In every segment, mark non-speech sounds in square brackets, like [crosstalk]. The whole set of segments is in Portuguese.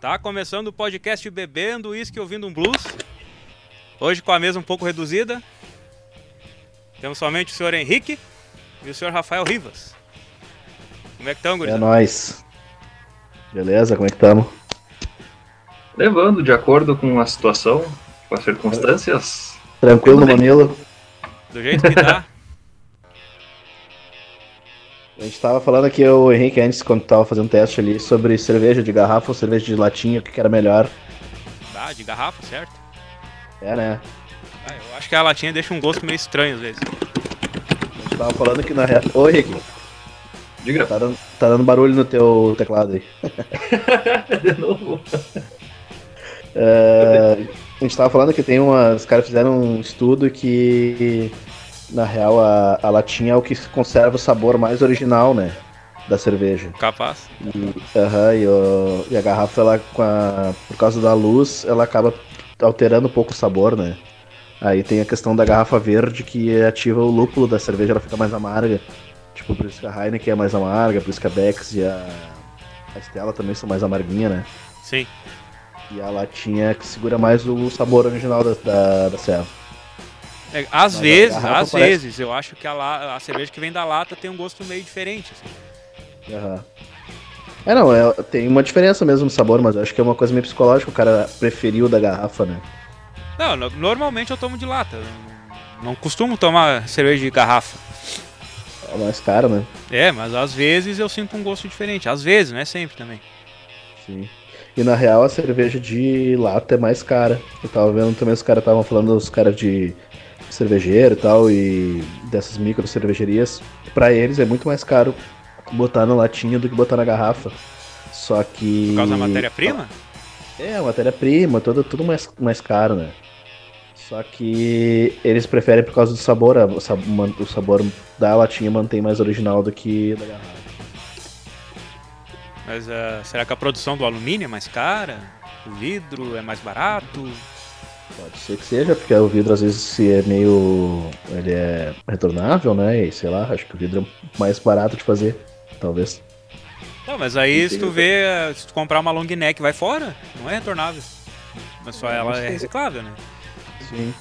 Tá começando o podcast Bebendo Whisky Ouvindo um Blues. Hoje com a mesa um pouco reduzida. Temos somente o senhor Henrique e o senhor Rafael Rivas. Como é que estão, É nóis. Beleza, como é que estamos? Levando de acordo com a situação, com as circunstâncias. Tranquilo. Manilo? Do jeito que tá. [laughs] A gente tava falando aqui, o Henrique, antes, quando tava fazendo teste ali, sobre cerveja de garrafa ou cerveja de latinha, o que que era melhor. Tá, de garrafa, certo? É, né? Ah, eu acho que a latinha deixa um gosto meio estranho às vezes. A gente tava falando que na real. Ô, Henrique, Diga, tá dando, tá dando barulho no teu teclado aí. [laughs] de novo. É, a gente tava falando que tem uma. Os caras fizeram um estudo que, na real, a, a latinha é o que conserva o sabor mais original, né? Da cerveja. Capaz. E, aham, e, o- e a garrafa, ela, com a- por causa da luz, ela acaba alterando um pouco o sabor, né? Aí tem a questão da garrafa verde que ativa o lúpulo da cerveja, ela fica mais amarga. Tipo, por isso que a Heineken é mais amarga, por isso que a Bex e a, a Stella também são mais amarguinha, né? Sim. E a latinha é que segura mais o sabor original da, da, da serva. É, às Mas vezes, às parece- vezes, eu acho que a, la- a cerveja que vem da lata tem um gosto meio diferente. assim. Aham. É, não, é, tem uma diferença mesmo no sabor, mas eu acho que é uma coisa meio psicológica, o cara preferiu da garrafa, né? Não, no- normalmente eu tomo de lata. Não, costumo tomar cerveja de garrafa. É mais caro, né? É, mas às vezes eu sinto um gosto diferente. Às vezes, não é sempre também. Sim. E na real a cerveja de lata é mais cara. Eu tava vendo também os caras estavam falando dos caras de cervejeiro e tal, e dessas micro cervejarias. Pra eles é muito mais caro botar na latinha do que botar na garrafa. Só que. Por causa da matéria-prima? É, a matéria-prima, tudo, tudo mais, mais caro, né? Só que eles preferem por causa do sabor, a- o sabor da latinha mantém mais original do que da garrafa. Mas ah, será que a produção do alumínio é mais cara? O vidro é mais barato? Pode ser que seja, porque o vidro às vezes se é meio. ele é retornável, né? E sei lá, acho que o vidro é mais barato de fazer, talvez. Não, mas aí se tu vê, se tu comprar uma long neck vai fora, não é retornável. Mas só ela é reciclável, né? Sim.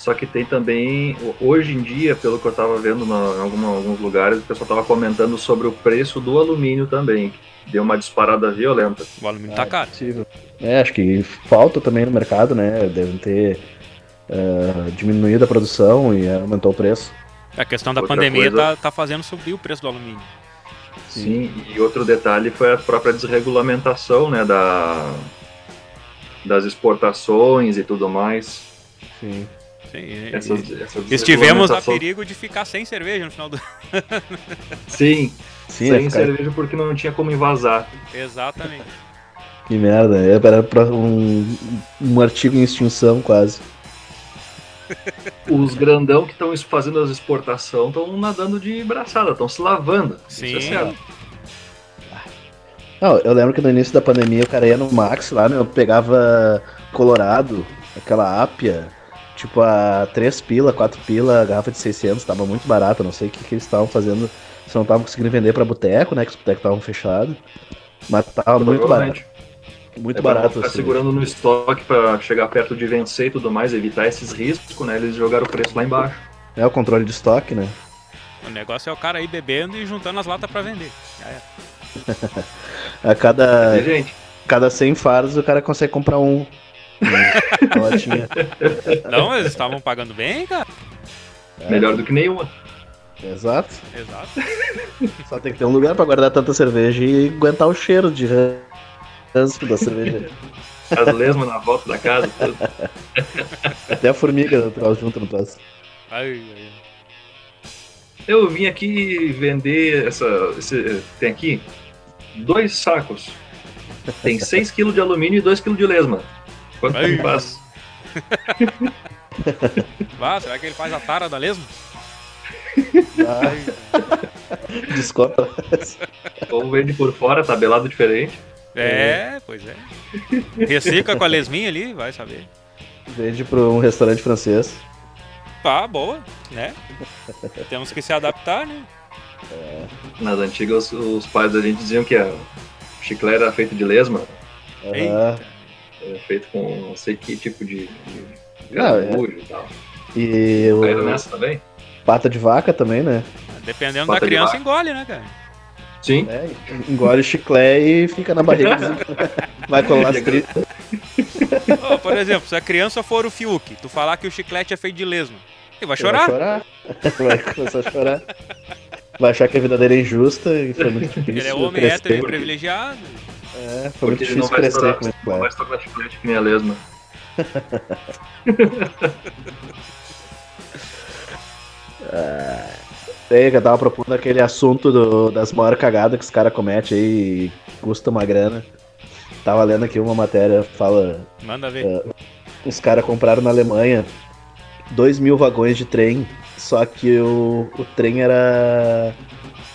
Só que tem também, hoje em dia, pelo que eu tava vendo na- em alguma- alguns lugares, o pessoal tava comentando sobre o preço do alumínio também. que Deu uma disparada violenta. O alumínio Ah, tá é caro. possível. É, acho que falta também no mercado, né? Devem ter eh, diminuído a produção e aumentou o preço. A questão da Outra pandemia coisa- tá, tá fazendo subir o preço do alumínio. Sim, e outro detalhe foi a própria desregulamentação, né, da, das exportações e tudo mais. Sim. Sim, e- Essa, e- essa Estivemos a perigo de ficar sem cerveja no final do. Sim, Sim, sem ficar- cerveja porque não tinha como invasar. Exatamente. que merda. Era pra um, um artigo em extinção quase. Os grandão que estão fazendo as exportações estão nadando de braçada, estão se lavando. Isso Sim. é certo. Não, eu lembro que no início da pandemia o cara ia no Max lá, né? Eu pegava Colorado, aquela ápia, tipo a 3 pila, 4 pila, garrafa de 600, tava muito barato, não sei o que, que eles estavam fazendo, se não estavam conseguindo vender pra boteco, né? Que os botecos estavam fechados. Mas tava muito barato. Muito É barato. ficar assim. segurando no estoque para chegar perto de vencer e tudo mais, evitar esses riscos, né? Eles jogaram o preço lá embaixo. É o controle de estoque, né? O negócio é o cara aí bebendo e juntando as latas pra vender. Já era. [laughs] A cada, gente, cada 100 faros o cara consegue comprar um. [laughs] Latinha. Não, eles estavam pagando bem, cara. melhor do que nenhuma. Exato. Exato. [laughs] Só tem que ter um lugar pra guardar tanta cerveja e aguentar o cheiro de ranço da cerveja. As lesmas na volta da casa, tudo. [laughs] Até a formiga troço junto no troço. Ai, ai, ai. Eu vim aqui vender essa. esse- tem aqui dois sacos. Tem 6 kg de alumínio e 2 kg de lesma. Quanto me faz? Ah, será que ele faz a tara da lesma? Ai, desconta. Ou vende por fora, tabelado diferente. É, pois é. Recicla com a lesminha ali, vai saber. Vende pra um restaurante francês. Pá, boa, né? Temos que se adaptar, né? Nas antigas, os pais da gente diziam que a, O chiclete era feito de lesma. Eita. Era feito com não sei que tipo de, de Não, é- e tal. E Caíram o nessa também? pata de vaca também, né? Dependendo Bota da criança, engole, né, cara? Sim. É, engole o chiclete e fica na barriga. [laughs] Vai colar as tripas. Ô, por exemplo, se a criança for o Fiuk, tu falar que o chiclete é feito de lesma, ele vai Vai chorar? chorar. [laughs] Vai começar a chorar. Vai achar que a vida dele é injusta e foi muito difícil Ele é homem crescer. hétero e privilegiado. É, foi muito Porque ele não difícil vai crescer estourar, com esse não vai estourar chiclete que nem a lesma. [laughs] Sei que eu tava propondo aquele assunto do- das maiores cagadas que os caras cometem aí e custa uma grana. Tava lendo aqui uma matéria, fala Manda ver. É. os caras compraram na Alemanha 2 mil vagões de trem, só que o, o trem era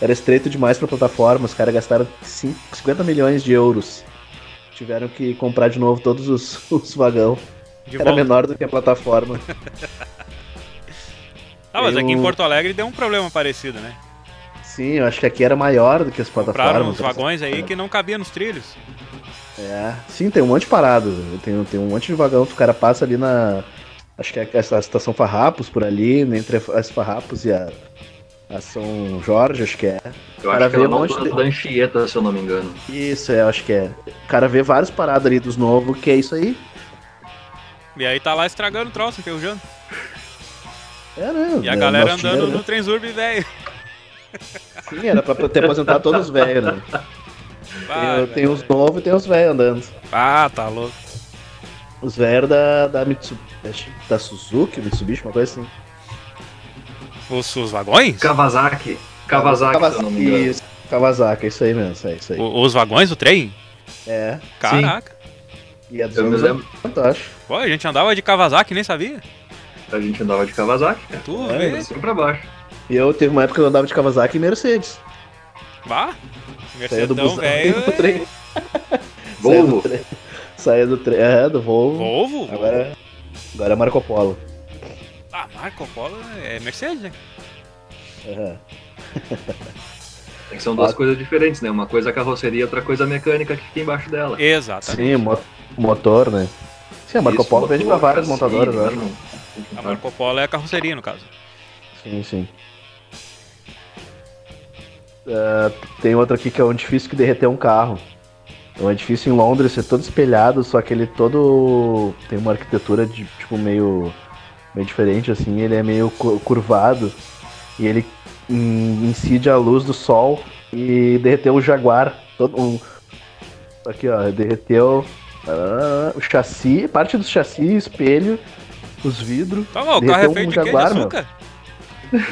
era estreito demais pra plataforma, os caras gastaram cin- 50 milhões de euros. Tiveram que comprar de novo todos os, [laughs] os vagão. De Era volta. menor do que a plataforma. [laughs] Ah, mas aqui em Eu- Porto Alegre deu um problema parecido, né? Sim, eu acho que aqui era maior do que as Compraram plataformas. uns vagões aí que não cabia nos trilhos. É, sim, tem um monte parado. Tem, tem um monte de vagão que o cara passa ali na. Acho que é essa estação Farrapos por ali, entre as Farrapos e a, a São Jorge, acho que é. Eu Cara, acho que ela veio um de- da Anchieta, se eu não me engano. Isso, é, acho que é. O cara vê vários parados ali dos novos, que é isso aí. E aí tá lá estragando o troço, enferrujando. É, né? E a né, galera andando dinheiro, no Transurb velho. né? Sim, era pra ter aposentado todos os velhos, né? Ah, Tem, tem os novos e tem os velhos andando. ah, tá louco. Os velhos da, da Mitsubishi, da Suzuki, Mitsubishi, uma coisa assim. Os, os vagões? Kawasaki. Kawasaki, se eu não me engano. Isso, Kawasaki, isso aí mesmo, é isso aí. O- os vagões do trem? É, Caraca. e é dos Eu me anos lembro. 80, eu acho. Pô, a gente andava de Kawasaki nem sabia. A gente andava de Kawasaki, cara. Tu É? Assim pra baixo. E eu teve uma época que eu andava de Kawasaki e Mercedes. Vá. Mercedão, velho. Volvo. Saía do [laughs] trem. Saía do trem. É, do Volvo. Volvo? Agora, agora é Marco Polo. Ah, Marco Polo é Mercedes, né? Aham. É que são duas Ah. coisas diferentes, né? Uma coisa é a carroceria, outra coisa a mecânica que fica embaixo dela. Exatamente. Sim, mo- motor, né? Sim, a Marco Isso, Polo vende pra várias montadoras, né? né? A Marco Polo é a carroceria, no caso. Sim, sim. É, tem outro aqui que é um edifício que derreteu um carro. É um edifício em Londres, é todo espelhado, só que ele todo tem uma arquitetura de tipo meio meio diferente assim, ele é meio cu- curvado e ele in- incide a luz do sol e derreteu o Jaguar, todo um aqui ó, derreteu ah, o chassi, parte do chassi, espelho, os vidros. Tá bom, o carro é Derreteu feito um de quê? De Jaguar, açúcar?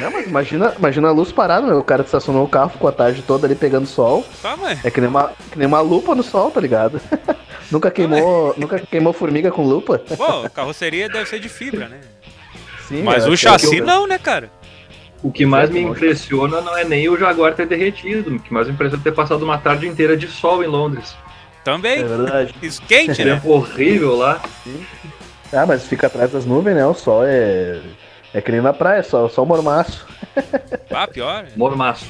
Não, mas imagina, imagina a luz parada, meu. O cara estacionou o carro, ficou a tarde toda ali pegando sol. Tá, mas. É que nem uma, que nem uma lupa no sol, tá ligado? [laughs] nunca queimou, nunca queimou formiga com lupa? Pô, carroceria deve ser de fibra, né? Sim, Mas é, o é chassi eu- não, né, cara? O que mais me Certo, impressiona não é nem o Jaguar ter derretido. O que mais me impressiona é ter passado uma tarde inteira de sol em Londres. Também. É verdade. [laughs] Esquente, né? Tempo horrível lá. Ah, mas fica atrás das nuvens, né? O sol é. É que nem na praia, só, só mormaço. Ah, pior. Mormaço.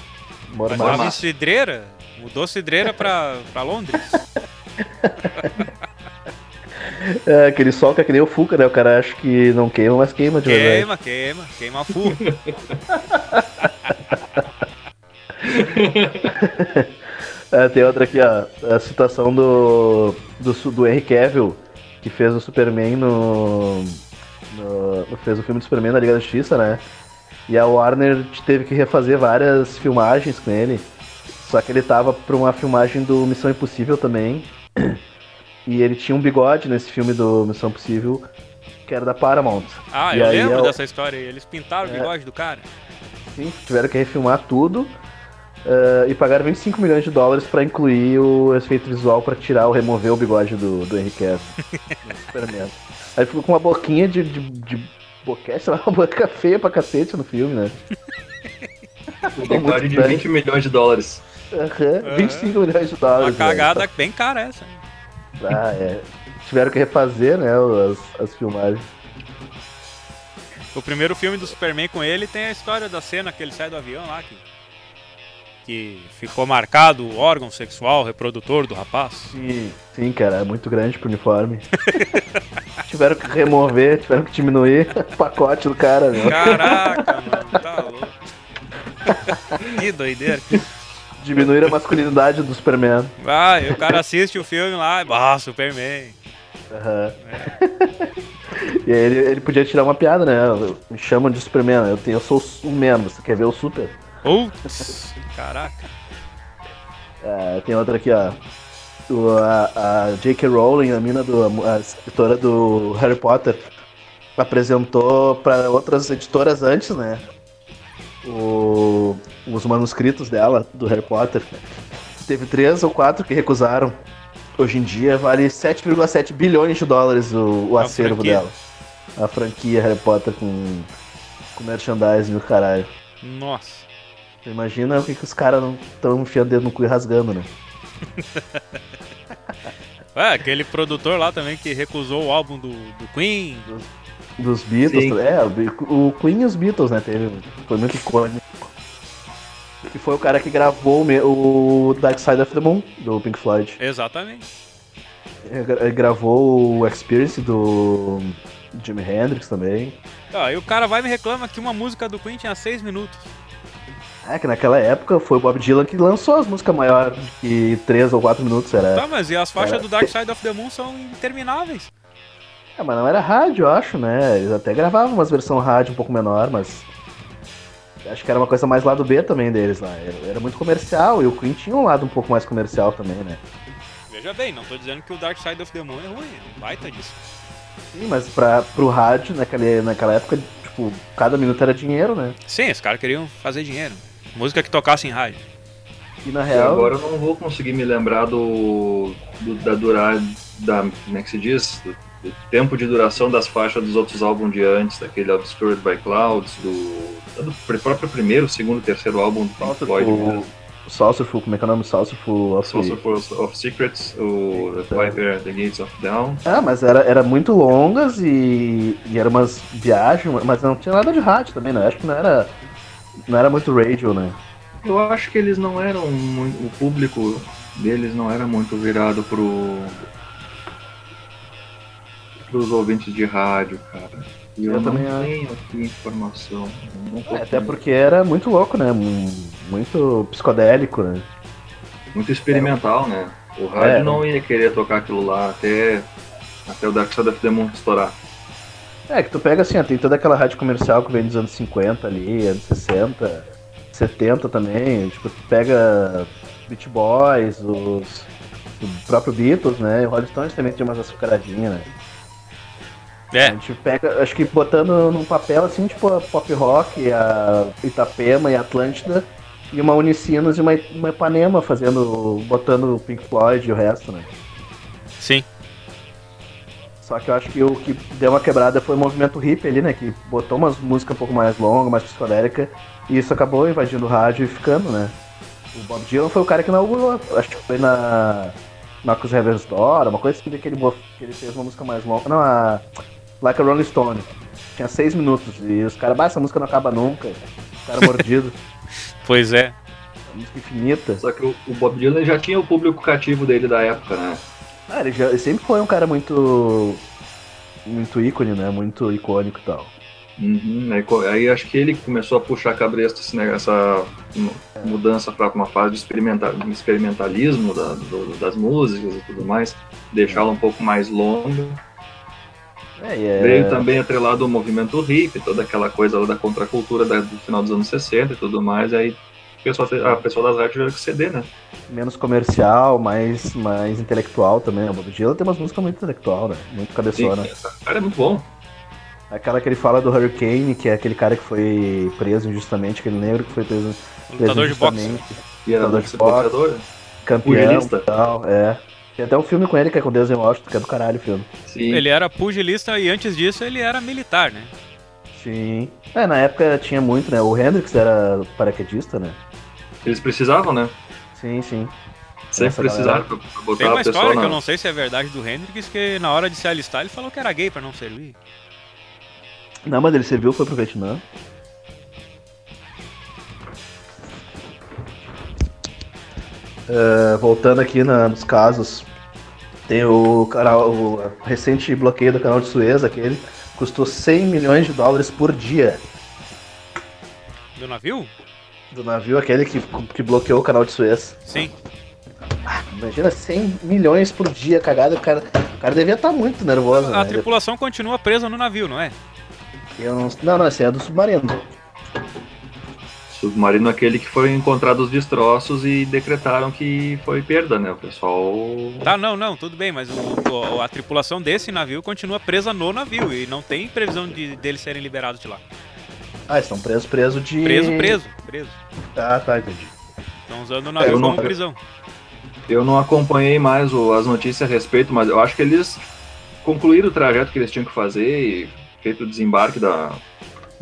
Mas Mormaço. tava em cidreira. Mudou cidreira pra, pra Londres. [laughs] É, aquele sol que é que nem o Fuca, né? O cara acha que não queima, mas queima de verdade. Queima, queima, queima a full. [laughs] É, tem outra aqui, ó. A citação do, do, do Henry Cavill, que fez o Superman no, no- Fez o filme do Superman na Liga da Justiça, né? E a Warner teve que refazer várias filmagens com ele. Só que ele tava pra uma filmagem do Missão Impossível também. E ele tinha um bigode nesse filme do Missão Impossível, que era da Paramount. Ah, E eu aí lembro é o- dessa história aí. Eles pintaram o É. bigode do cara. Sim, tiveram que refilmar tudo. eh, e pagaram 25 milhões de dólares pra incluir o efeito visual pra tirar ou remover o bigode do, do Henry Cavill [laughs] Superman. Aí ficou com uma boquinha de, de, de boquete, [laughs] sei lá, uma boca feia pra cacete no filme, né? [laughs] Um bigode de estranho. 20 milhões de dólares. Aham, 25 milhões de dólares. Uma cagada bem cara essa. Ah, é. Tiveram que refazer, né, as, as filmagens. O primeiro filme do Superman com ele tem a história da cena que ele sai do avião lá. Que que ficou marcado o órgão sexual reprodutor do rapaz? Sim, sim, cara, é muito grande pro uniforme. [laughs] tiveram que remover, tiveram que diminuir [laughs] o pacote do cara, meu. Caraca, mano, tá louco. [laughs] que doideira. Diminuir a masculinidade do Superman. Ah, e o cara assiste o filme lá, ah, Superman. Aham. E aí ele, ele podia tirar uma piada, né? Me chamam de Superman, eu, tenho, eu sou o Man, você quer ver o Super? Putz, caraca. É, tem outra aqui, ó. O, a, a J.K. Rowling, a mina do. a escritora do Harry Potter, apresentou para outras editoras antes, né? O, os manuscritos dela, do Harry Potter. Teve três ou quatro que recusaram. Hoje em dia vale 7,7 bilhões de dólares o, o acervo franquia. dela. A franquia Harry Potter com, com merchandising e o caralho. Nossa. Imagina o que, que os caras não estão enfiando dedo no cu e rasgando, né? É, [laughs] aquele produtor lá também que recusou o álbum do, do Queen. Dos Beatles. Sim. É, o o Queen e os Beatles, né? Teve, foi muito icônico. Que foi o cara que gravou o Dark Side of the Moon, do Pink Floyd. Exatamente. Ele gra- ele gravou o Experience do Jimi Hendrix também. Ah, e o cara vai e me reclama que uma música do Queen tinha seis minutos. É, que naquela época foi o Bob Dylan que lançou as músicas maiores de 3 ou 4 minutos, era. Tá, mas e as faixas Era. do Dark Side of the Moon são intermináveis. É, mas não era rádio, eu acho, né? Eles até gravavam umas versões rádio um pouco menor, mas. Acho que era uma coisa mais lado B também deles lá. Era, era muito comercial e o Queen tinha um lado um pouco mais comercial também, né? Veja bem, não tô dizendo que o Dark Side of the Moon é ruim, é um baita disso. Sim, mas pra, pro rádio, naquele, naquela época, tipo, cada minuto era dinheiro, né? Sim, os caras queriam fazer dinheiro. Música que tocasse em rádio. E na E real. agora eu não vou conseguir me lembrar do, do- da durar da como é que se diz do, do tempo de duração das faixas dos outros álbuns de antes, daquele Obscured by Clouds, do, do pr- próprio primeiro, segundo, terceiro álbum do Pink Floyd, o Saucerful, como é que é o nome? Saucerful of of, Secrets, o The Viper, The Gates of Dawn. Ah, mas era, era muito longas e, e eram umas viagens, mas não tinha nada de rádio também, né? Acho que não era, não era muito radio, né? Eu acho que eles não eram muito, o público deles não era muito virado pro pros ouvintes de rádio, cara. E eu, Eu também tenho aqui informação. É, até porque era muito louco, né? Mu- Muito psicodélico, né? muito experimental, né? O rádio É. não ia querer tocar aquilo lá até até o Dark Side of the Moon estourar. É, que tu pega assim, ó, tem toda aquela rádio comercial que vem dos anos 50 ali, anos 60, 70 também. Tipo, tu pega Beach Boys, os, o próprio Beatles, né? E o Rolling Stones também tinha umas açucaradinhas, né? A É, gente pega, acho que botando num papel assim, tipo a pop rock, a Itapema e a Atlântida, e uma Unicinos e uma, uma Ipanema fazendo, botando o Pink Floyd e o resto, né? sim. Só que eu acho que o que deu uma quebrada foi o movimento hip ali, né? Que botou umas músicas um pouco mais longas, mais psicodélica, e isso acabou invadindo o rádio e ficando, né? O Bob Dylan foi o cara que inaugurou, acho que foi na Marcos Revers Door, uma coisa assim que ele, que ele fez uma música mais longa. Não, a Like a Rolling Stone. Tinha seis minutos, e os caras, bah, essa música não acaba nunca. O cara mordido, [laughs] Pois é. uma música infinita. Só que o, o Bob Dylan já tinha o público cativo dele da época, né? Ah, ele, já, ele sempre foi um cara muito. Muito ícone, né? Muito icônico e tal. Uhum, aí, aí acho que ele começou a puxar a cabresto esse ne- essa mu- mudança para uma fase de experimenta- experimentalismo da- do- das músicas e tudo mais, deixá-la um pouco mais longa. É, e é... Veio também atrelado ao movimento hippie, toda aquela coisa lá da contracultura da- do final dos anos 60 e tudo mais, aí o pessoal, a pessoa das rádios tiveram que ceder, né? menos comercial, mais, mais intelectual também. O Bob Dylan tem umas músicas muito intelectual, né? Muito Sim, cabeçona. essa cara é muito bom. Aquela que ele fala do Hurricane, que é aquele cara que foi preso injustamente, aquele negro que foi preso, preso Lutador de boxe. injustamente, E era Lutador de boxe. campeão e tal, é. Tem até um filme com ele que é com Deus em Washington, que é do caralho o filme. Sim. Ele era pugilista e antes disso ele era militar, né? Sim. É, na época tinha muito, né? O Hendrix era paraquedista, né? Eles precisavam, né? Sim, sim. Sempre precisaram pra, pra botar Tem uma a pessoa história que eu não sei se é verdade do Hendrix, que na hora de se alistar ele falou que era gay pra não servir. Não, mas ele serviu, foi pro Vietnã. Uh, voltando aqui na, nos casos, tem o canal, o recente bloqueio do canal de Suez, aquele, custou 100 milhões de dólares por dia. Do navio? Do navio, aquele que, que bloqueou o canal de Suez. Sim. Ah, imagina 100 milhões por dia cagado, o cara, o cara devia estar tá muito nervoso. A né? tripulação continua presa no navio, não é? Eu não, não, não, esse é do submarino. Submarino aquele que foi encontrado os destroços e decretaram que foi perda, né? O pessoal. Tá, não, não, tudo bem, mas o, a tripulação desse navio continua presa no navio e não tem previsão de deles serem liberados de lá. Ah, estão presos, preso de. Preso, preso, preso. Ah, tá, entendi. Estão usando o navio como não, prisão. Eu não acompanhei mais o, as notícias a respeito, mas eu acho que eles concluíram o trajeto que eles tinham que fazer e feito o desembarque da.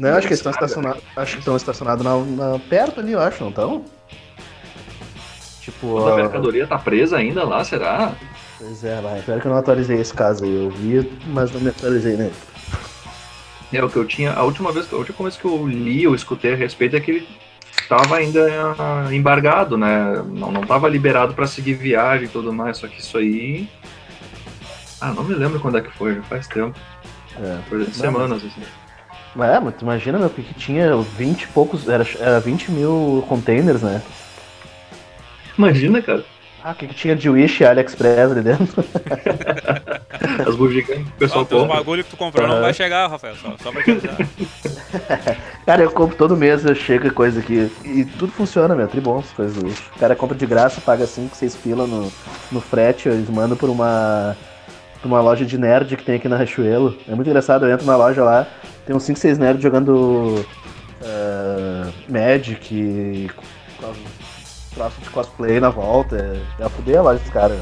Não, acho que eles estão estacionados. Acho que estão estacionados na, na, perto ali, eu acho, não estão? Tipo. A mercadoria tá presa ainda lá, será? Pois é, lá. Espero que eu não atualizei esse caso aí. Eu vi, mas não me atualizei nele. É, o que eu tinha. A última vez, a última vez que eu li ou escutei a respeito é que ele estava ainda embargado, né? Não, não tava liberado para seguir viagem e tudo mais. Só que isso aí. Ah, não me lembro quando é que foi, faz tempo. É. De semanas, assim. Mas é, mas tu imagina, meu, que tinha 20 e poucos. Era, era 20 mil containers, né? Imagina, cara. Ah, o que, que tinha de Wish e AliExpress ali dentro? [laughs] As bugigantes o pessoal compra. Os bagulho que tu comprou uhum. não vai chegar, Rafael, só, só pra te avisar. [laughs] cara, eu compro todo mês, eu chego coisa aqui. E tudo funciona, meu, tribom as coisas do Wish. O cara compra de graça, paga 5, 6 pila no, no frete, eles mandam por uma pra uma loja de nerd que tem aqui na Riachuelo. É muito engraçado, eu entro na loja lá, tem uns 5, 6 nerds jogando uh, Magic e troço de cosplay na volta. É, é a fuder a loja dos caras.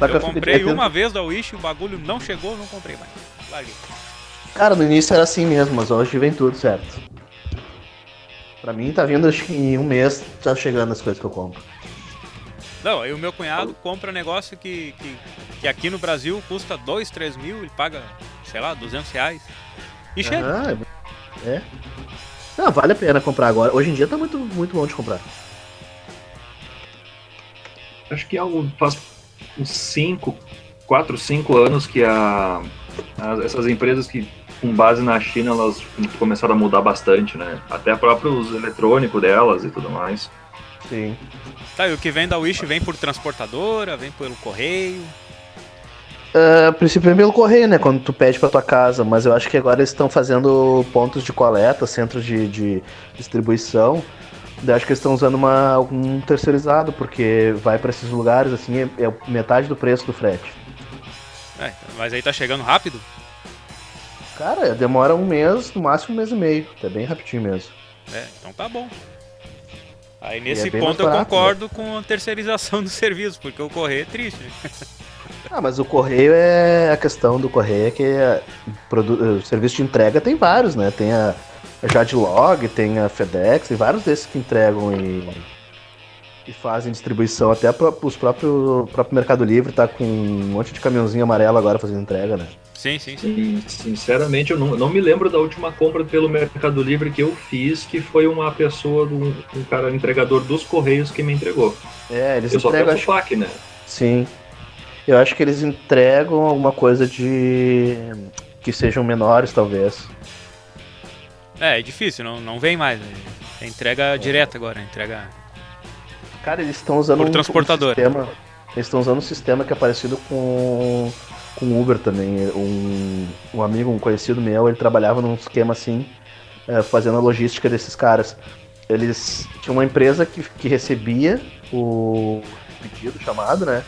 Eu comprei uma vez da Wish, o bagulho não chegou, não comprei mais. Larguei. Cara, no início era assim mesmo, mas hoje vem tudo certo. Pra mim tá vindo, acho que em um mês tá chegando as coisas que eu compro. Não, aí o meu cunhado compra negócio que, que, que aqui no Brasil custa 2, 3 mil, ele paga, sei lá, 200 reais. E chega. Ah, é. Não, vale a pena comprar agora. Hoje em dia tá muito, muito bom de comprar. Acho que é algo faz uns 5, 4, 5 anos que a, essas empresas que com base na China elas começaram a mudar bastante, né? Até próprios eletrônicos delas e tudo mais. Sim. Tá, e o que vem da Wish vem por transportadora, vem pelo correio? Uh, a princípio vem pelo correio, né? Quando tu pede pra tua casa, mas eu acho que agora eles estão fazendo pontos de coleta, centros de, de distribuição. Eu acho que eles estão usando uma, algum terceirizado, porque vai para esses lugares, assim, é, é, metade do preço do frete. É, mas aí tá chegando rápido? Cara, demora um mês, no máximo um mês e meio. É bem rapidinho mesmo. É, então tá bom. Aí nesse é ponto eu barato, concordo né? com a terceirização do [laughs] serviço, porque o correio é triste. Ah, mas o correio é. A questão do correio é que é, o serviço de entrega tem vários, né? Tem a, a Jadlog, tem a FedEx, tem vários desses que entregam e, e fazem distribuição. Até os próprios próprio Mercado Livre tá com um monte de caminhãozinho amarelo agora fazendo entrega, né? Sim, sim, sim. E, sinceramente, eu não, não me lembro da última compra pelo Mercado Livre que eu fiz, que foi uma pessoa, um, um cara um entregador dos Correios que me entregou. É, eles eu entregam. Só acho... Né? Sim. Eu acho que eles entregam alguma coisa de. que sejam menores, talvez. É, é difícil, não, não vem mais. É entrega direta agora, entrega. Cara, eles estão usando Por um, transportador. Um sistema, eles estão usando um sistema que é parecido com com Uber também. Um, um amigo, um conhecido meu, ele trabalhava num esquema assim, é, fazendo a logística desses caras. Eles tinham uma empresa que, que recebia o pedido, chamado, né?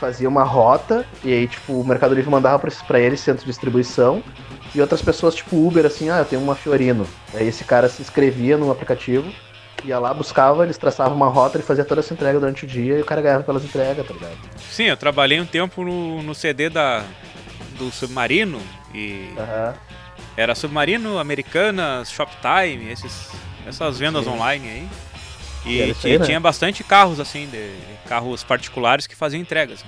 Fazia uma rota e aí, tipo, o Mercado Livre mandava para eles centro de distribuição e outras pessoas, tipo Uber, assim, ah, eu tenho uma Fiorino. Aí esse cara se inscrevia no aplicativo ia lá, buscava, eles traçavam uma rota, ele fazia toda essa entrega durante o dia e o cara ganhava pelas entregas, tá ligado? Sim, eu trabalhei um tempo no, no CD da, do Submarino e uhum. era Submarino, Americanas, Shoptime, esses, essas vendas Sim. online aí. E, e tinha, aí, né? tinha bastante carros assim, de, carros particulares que faziam entregas.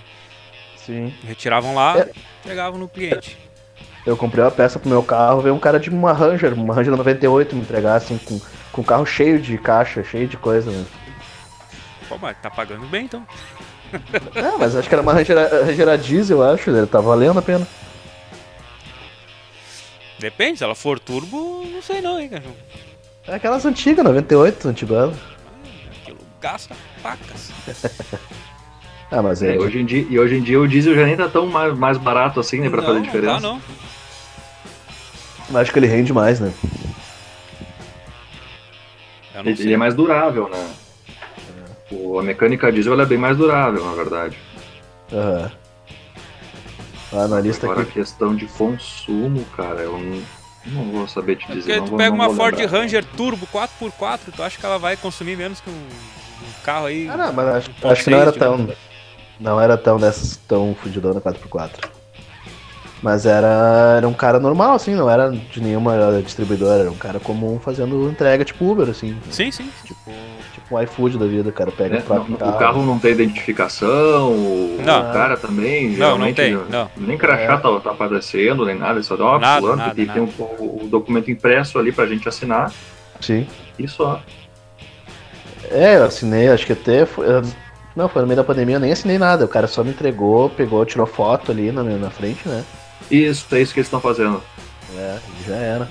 Sim. Retiravam lá, é. entregavam no cliente. Eu comprei uma peça pro meu carro, veio um cara de uma Ranger, uma Ranger 98 me entregar assim com com o carro cheio de caixa, cheio de coisa, né? Pô, mas tá pagando bem então. É, mas acho que era uma Ranger, diesel, acho, né? tá valendo a pena. Depende, se ela for turbo, não sei não, hein, cachorro. É aquelas antigas, 98, antigona. Aquilo gasta pacas. [laughs] Ah, mas é. É, hoje em dia, e hoje em dia o diesel já nem tá tão mais, mais barato assim, né, pra não, fazer diferença. Não, tá, não. mas acho que ele rende mais, né? Ele, ele é mais durável, né? O- a mecânica diesel ela é bem mais durável, na verdade. Aham. Ah, na lista Agora, a aqui. questão de consumo, cara, eu não, não vou saber te É dizer. porque não tu vou- pega não uma Ford lembrar. Ranger Turbo 4x4, tu acha que ela vai consumir menos que um, um carro aí? Ah, não, mas acho, um acho que não era 1.6, tão. Não era tão dessas tão fudidona 4x4. Mas era, era um cara normal, assim, não era de nenhuma distribuidora, era um cara comum fazendo entrega tipo Uber, assim. Sim, sim. Tipo, tipo um iFood da vida, o cara pega É, o próprio não- carro. o carro não tem identificação, o, Não. o cara também, Não, não tem, não. nem crachá É. tá, tá aparecendo, nem nada, só dá uma Nada, fulano, nada, que nada. tem o, o- documento impresso ali pra gente assinar, Sim. e só. É, eu assinei, acho que até foi. Não, foi no meio da pandemia, eu nem assinei nada. O cara só me entregou, pegou, tirou foto ali na, na frente, né? Isso, é isso que eles estão fazendo. É, já era.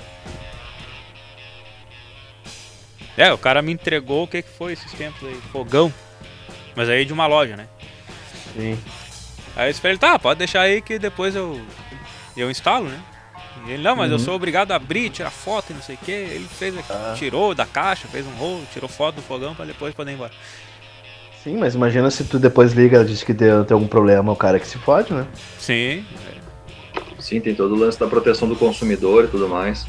É, o cara me entregou o que, que foi esses tempos aí? Fogão. Mas aí de uma loja, né? Sim. Aí eu ele, tá, pode deixar aí que depois eu, eu instalo, né? E ele, não, mas eu Uhum. sou obrigado a abrir, tirar foto e não sei o que. Ele fez aqui, Ah. tirou da caixa, fez um rolo, tirou foto do fogão pra depois poder ir embora. Sim, mas imagina se tu depois liga e diz que deu, tem algum problema, o cara que se fode, né? Sim, Sim, tem todo o lance da proteção do consumidor e tudo mais.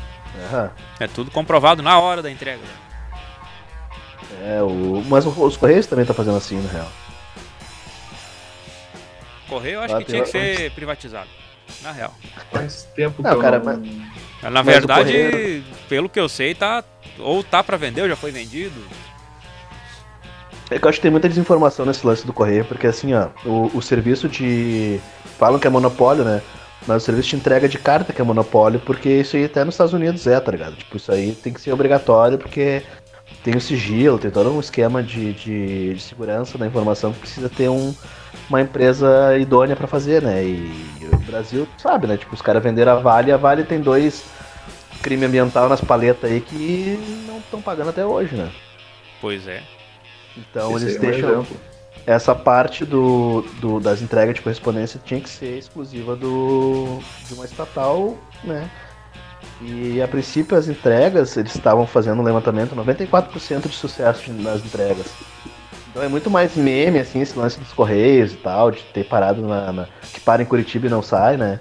Aham. é tudo comprovado na hora da entrega. É, o... mas o- os Correios também tá fazendo assim, na real. Correio eu acho Ah, que tinha que ser privatizado, na real. Faz tempo Não, que eu cara, não... Na Mas o verdade, Correio- pelo que eu sei, tá. Ou tá pra vender, ou já foi vendido. É que eu acho que tem muita desinformação nesse lance do Correio, porque assim, ó, o, o serviço de. Falam que é monopólio, né? Mas o serviço de entrega de carta que é monopólio, porque isso aí até nos Estados Unidos é, tá ligado? Tipo, isso aí tem que ser obrigatório, porque tem o sigilo, tem todo um esquema de, de, de segurança da informação que precisa ter um, uma empresa idônea pra fazer, né? E, o Brasil sabe, né? Tipo, os caras venderam a Vale, e a Vale tem dois crime ambiental nas paletas aí que não estão pagando até hoje, né? Pois é. Então Esse eles é um deixam exemplo. Essa parte do, do- das entregas de correspondência tinha que ser exclusiva do, de uma estatal, né? E a princípio as entregas, eles estavam fazendo um levantamento, 94% de sucesso nas entregas. Então é muito mais meme, assim, esse lance dos Correios e tal, de ter parado na. na- que para em Curitiba e não sai, né?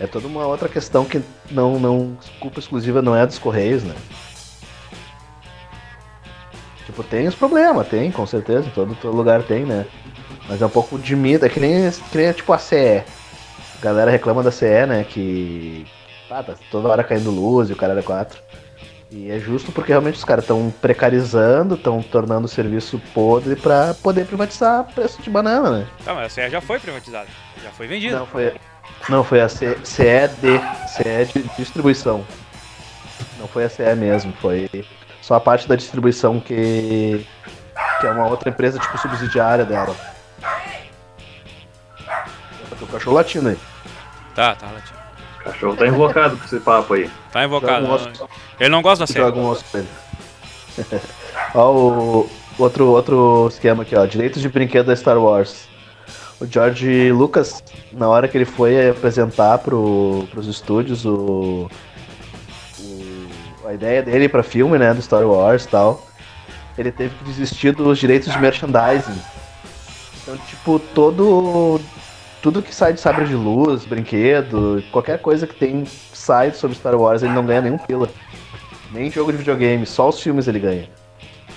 É toda uma outra questão que não, não. Culpa exclusiva não é dos Correios, né? Tipo, tem os problemas, tem, com certeza, em todo, todo lugar tem, né? Mas é um pouco de mito, é que nem, que nem tipo a CE. A galera reclama da CE, né? Que. Ah, tá toda hora caindo luz e o cara é 4. E é justo porque realmente os caras estão precarizando, estão tornando o serviço podre pra poder privatizar preço de banana, né? Tá, mas a CE já foi privatizada. Já foi vendida. Não, foi, não, foi a C, CED, CE de distribuição. Não foi a CE mesmo, foi só a parte da distribuição que, que é uma outra empresa tipo subsidiária dela. Tem um cachorro latino aí. Tá, tá, Latino. O cachorro tá invocado com esse papo aí. Tá invocado. um não. Ele não gosta da CE. joga um osso pra ele. [laughs] ó, o outro, outro esquema aqui, ó. Direitos de brinquedo da Star Wars. O George Lucas, na hora que ele foi apresentar pro, pros estúdios o, o- a ideia dele pra filme, né, do Star Wars e tal, ele teve que desistir dos direitos de merchandising. Então, tipo, todo tudo que sai de sabre de luz, brinquedo, qualquer coisa que tem sai sobre Star Wars, ele não ganha nenhum pila. Nem jogo de videogame, só os filmes ele ganha.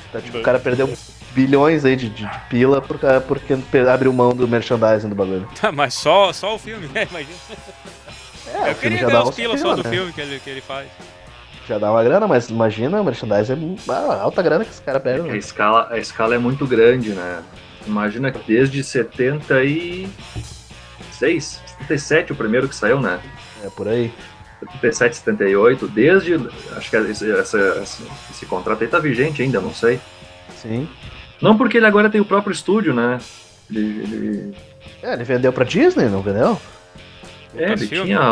Então, tipo, o cara perdeu bilhões aí de, de, de pila por, porque abriu mão do merchandising do bagulho. Tá, mas só, só o filme, né? Imagina. É, eu queria ganhar os uns pilas pila, só do né? filme que ele, que ele faz. Já dá uma grana, mas imagina, o merchandising é ah, alta grana que esse cara pega. A escala, a escala é muito grande, né? Imagina que desde 76, 77 o primeiro que saiu, né? É por aí. 77, 78, desde. Acho que esse, essa- esse, esse contrato aí tá vigente ainda, não sei. Sim. Não porque ele agora tem o próprio estúdio, né? Ele, ele... É, ele vendeu pra Disney, não vendeu? É, ele tinha a, a,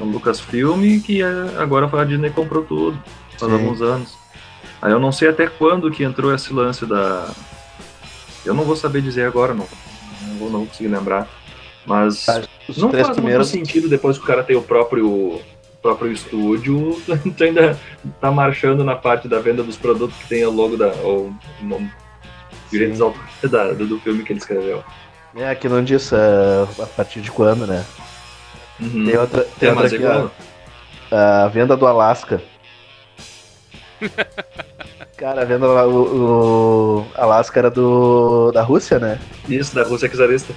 a Lucasfilm que é, agora a Disney comprou tudo, faz Sim. alguns anos. Aí eu não sei até quando que entrou esse lance da. Eu não vou saber dizer agora, não. Não vou, não conseguir lembrar. Mas Tá, Os não faz primeiros. muito sentido depois que o cara tem o próprio, próprio estúdio, [laughs] tu ainda tá marchando na parte da venda dos produtos que tem o logo da. O, o, direitos autorais do, do filme que ele escreveu. É, aqui não diz é, a partir de quando, né? Uhum. Tem outra, tem É, outra aqui, ó. A venda do Alasca. [laughs] Cara, a venda do o, o Alasca era do, da Rússia, né? Isso, da Rússia czarista.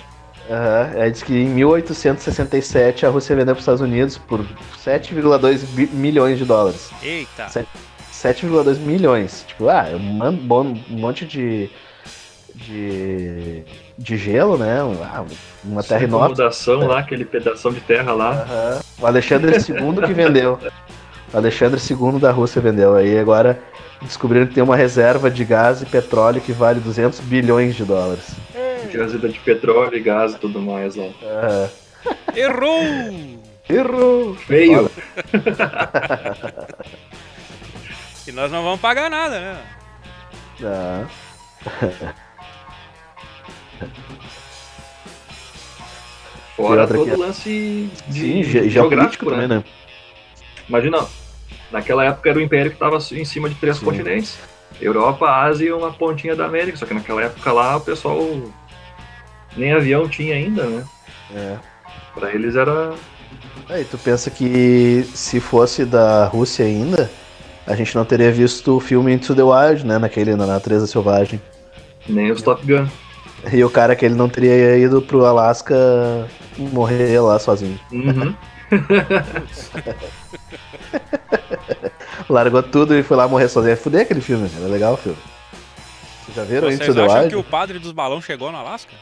Aham, Aí diz que em 1867 a Rússia vendeu para os Estados Unidos por 7,2 bi- milhões de dólares. Eita. Certo. 7,2 milhões. Tipo, ah, é um, bom- um monte de, de. De gelo, né? Um- ah, uma terra enorme. Acomodação lá, aquele pedação de terra lá. Aham. O Alexandre II que vendeu. O Alexandre II da Rússia vendeu. Aí agora descobriram que tem uma reserva de gás e petróleo que vale 200 bilhões de dólares. Jazida de petróleo e gás e tudo mais lá. Aham. Errou! Errou! Feio. [laughs] E nós não vamos pagar nada, né? Ah. [laughs] Fora todo aqui, o lance de Sim, ge- geográfico, né? também, né? Imagina, naquela época era o império que estava em cima de três Sim. continentes. Europa, Ásia e uma pontinha da América. Só que naquela época lá o pessoal nem avião tinha ainda, né? É. Pra eles era. Aí tu pensa que se fosse da Rússia ainda, a gente não teria visto o filme Into the Wild, né? Naquele, na natureza selvagem. Nem os Top Gun. [laughs] E o cara que ele não teria ido pro Alasca morrer lá sozinho. Uhum. [laughs] Largou tudo e foi lá morrer sozinho. É fuder aquele filme, era legal o filme. Vocês já viram Vocês acham Wild? que o padre dos balões chegou no Alasca?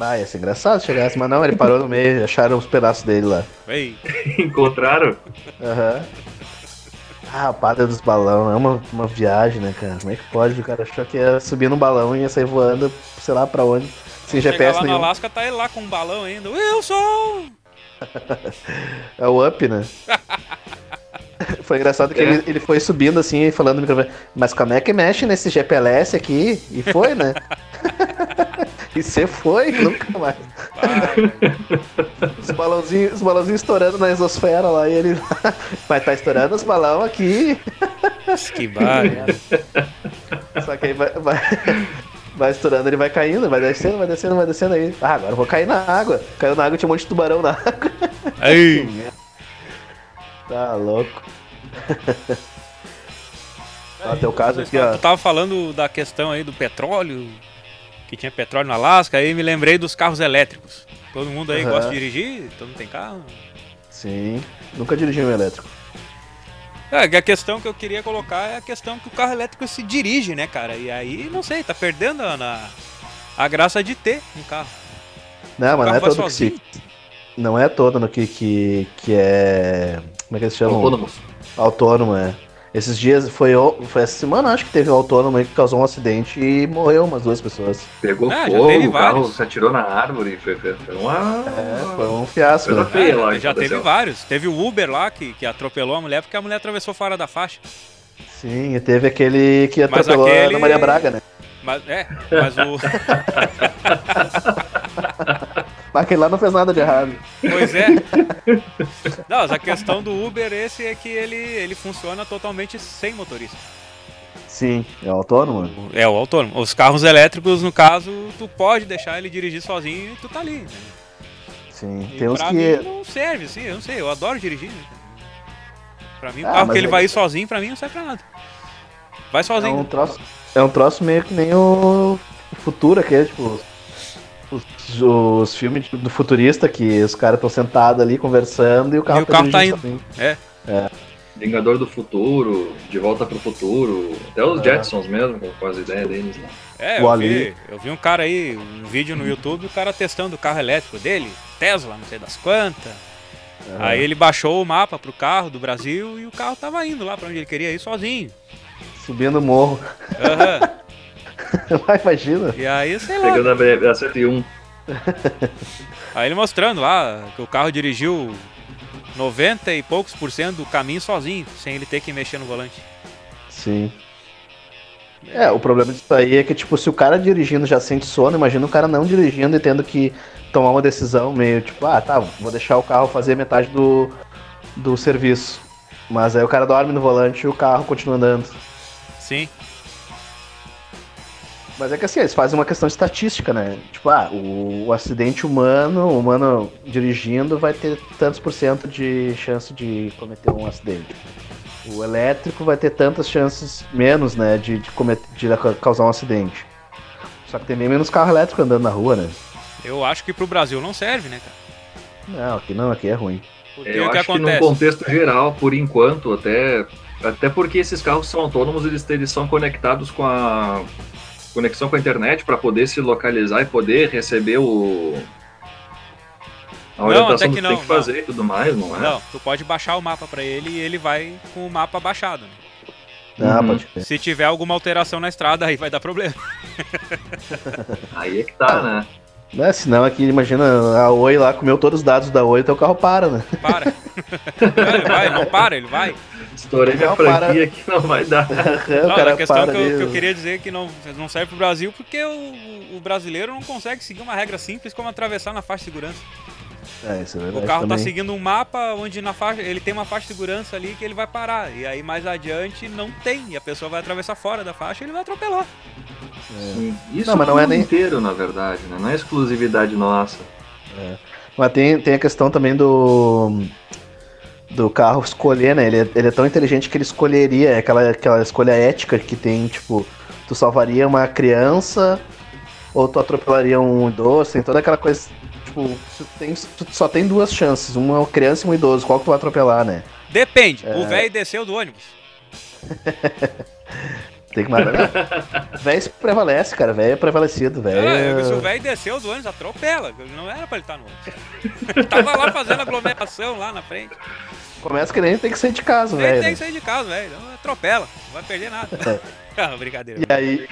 Ah, ia ser engraçado se chegasse, mas não, ele parou no meio, acharam os pedaços dele lá. Ei, [laughs] Encontraram? Aham. Ah, o padre dos balões, é uma, uma viagem, né, cara? Como é que pode? O cara achou que ia subir no balão e ia sair voando, sei lá pra onde, sem chega GPS lá no nenhum. Alasca, tá ele lá com um balão ainda. Wilson! [laughs] É o up, né? [laughs] Foi engraçado que É. ele, ele foi subindo assim e falando no microfone, mas como é que mexe nesse GPS aqui? E foi, né? [laughs] e você foi, [laughs] nunca mais. Vai, Os balãozinhos, os balãozinhos estourando na exosfera lá e ele. Mas tá estourando os balão aqui. que barra. Só que aí vai, vai, vai estourando, ele vai caindo, vai descendo, vai descendo, vai descendo aí. Ah, agora eu vou cair na água. Caiu na água, tinha um monte de tubarão na água. Ei, Tá louco. Ó, teu caso aqui, ó. Tu tava falando da questão aí do petróleo, que tinha petróleo no Alasca, aí me lembrei dos carros elétricos. Todo mundo aí Aham. gosta de dirigir, todo mundo tem carro. Sim. Nunca dirigi um elétrico. É, a questão que eu queria colocar é a questão que o carro elétrico se dirige, né, cara? E aí, não sei, tá perdendo a, a graça de ter um carro. Não, o mas não é todo que se. Não é todo no que, que, que é. Como é que eles chamam? Autônomos. Autônomo, é. Esses dias foi, foi essa semana, acho que teve um autônomo aí que causou um acidente e morreu umas duas pessoas. Pegou já fogo, teve o carro se atirou na árvore. Foi, foi, foi uma. É, foi um fiasco, né? feia lá É, que já teve vários. Teve o Uber lá que, que atropelou a mulher porque a mulher atravessou fora da faixa. Sim, e teve aquele que atropelou a aquele- Ana Maria Braga, né? Mas é, mas o. [laughs] Mas aquele lá não fez nada de errado. Pois é. [laughs] Não, mas a questão do Uber esse é que ele, ele funciona totalmente sem motorista. Sim, é autônomo. É o autônomo. Os carros elétricos, no caso, tu pode deixar ele dirigir sozinho e tu tá ali. Né? Sim, E tem uns que. mim não serve, assim, eu não sei, eu adoro dirigir. Né? Pra mim, o Ah, carro mas que ele é- vai ir sozinho, pra mim não serve pra nada. Vai É sozinho. um troço, é um troço meio que nem o futuro aquele, tipo. Os, os filmes do futurista que os caras estão sentados ali conversando e o carro, E o carro tá dirigindo indo. sozinho. É. Vingador do Futuro, De Volta pro Futuro, até os É. Jetsons mesmo, com as ideias deles lá. É, O eu vi, eu vi um cara aí, um vídeo no YouTube, o cara testando o carro elétrico dele, Tesla, não sei das quantas. Aham. Aí ele baixou o mapa pro carro do Brasil e o carro tava indo lá pra onde ele queria ir sozinho. Subindo o morro. Aham. [laughs] [laughs] Vai, imagina. E aí, sei lá. Pegando a, a 101. [laughs] Aí ele mostrando lá que o carro dirigiu 90 e poucos por cento do caminho sozinho, sem ele ter que mexer no volante. Sim. É, o problema disso aí é que, tipo, se o cara dirigindo já sente sono, imagina o cara não dirigindo e tendo que tomar uma decisão meio tipo, ah, tá, vou deixar o carro fazer metade do, do serviço. Mas aí o cara dorme no volante e o carro continua andando. Sim. Mas é que assim, eles fazem uma questão estatística, né? Tipo, ah, o, o acidente humano, o humano dirigindo vai ter tantos por cento de chance de cometer um acidente. O elétrico vai ter tantas chances menos, né, de, de, cometer, de causar um acidente. Só que tem bem menos carro elétrico andando na rua, né? Eu acho que pro Brasil não serve, né, cara? Não, aqui não, aqui é ruim. Porque eu que acho acontece? que num contexto geral, por enquanto, até até porque esses carros são autônomos, eles, eles são conectados com a conexão com a internet para poder se localizar e poder receber o a orientação não, que, que tem que fazer não. e tudo mais, não é? Não, tu pode baixar o mapa para ele e ele vai com o mapa baixado. Né? Ah, uhum. pode Se tiver alguma alteração na estrada, aí vai dar problema. [laughs] aí é que tá, né? Né? Senão aqui, imagina, a Oi lá comeu todos os dados da Oi, então o carro para, né? Para. [laughs] ele vai, não para, ele vai. Estourei minha franquia aqui, não vai dar. [laughs] não, a questão que eu, que eu, queria dizer é que não, não serve pro Brasil porque o, o brasileiro não consegue seguir uma regra simples como atravessar na faixa de segurança. É, isso é verdade o carro tá também. tá seguindo um mapa onde na faixa ele tem uma faixa de segurança ali que ele vai parar. E aí mais adiante não tem. E a pessoa vai atravessar fora da faixa e ele vai atropelar. É. Isso não, mas não é nem inteiro, na verdade, né? Não é exclusividade nossa. É. Mas tem, tem a questão também do do carro escolher, né? Ele é, ele é tão inteligente que ele escolheria é aquela, aquela escolha ética que tem, tipo, tu salvaria uma criança ou tu atropelaria um idoso, tem toda aquela coisa tipo, tem, só tem duas chances, uma criança e um idoso, qual que tu vai atropelar, né? Depende, é... o velho desceu do ônibus. [laughs] tem que matar. velho [laughs] prevalece, cara, velho é prevalecido, velho. É, se o velho desceu do ônibus, atropela, não era pra ele estar no ônibus. Ele tava lá fazendo aglomeração lá na frente. Começa que nem tem que sair de casa, velho. Nem tem que sair de casa, velho. Atropela, não vai perder nada. [laughs] Ah, brincadeira. E aí,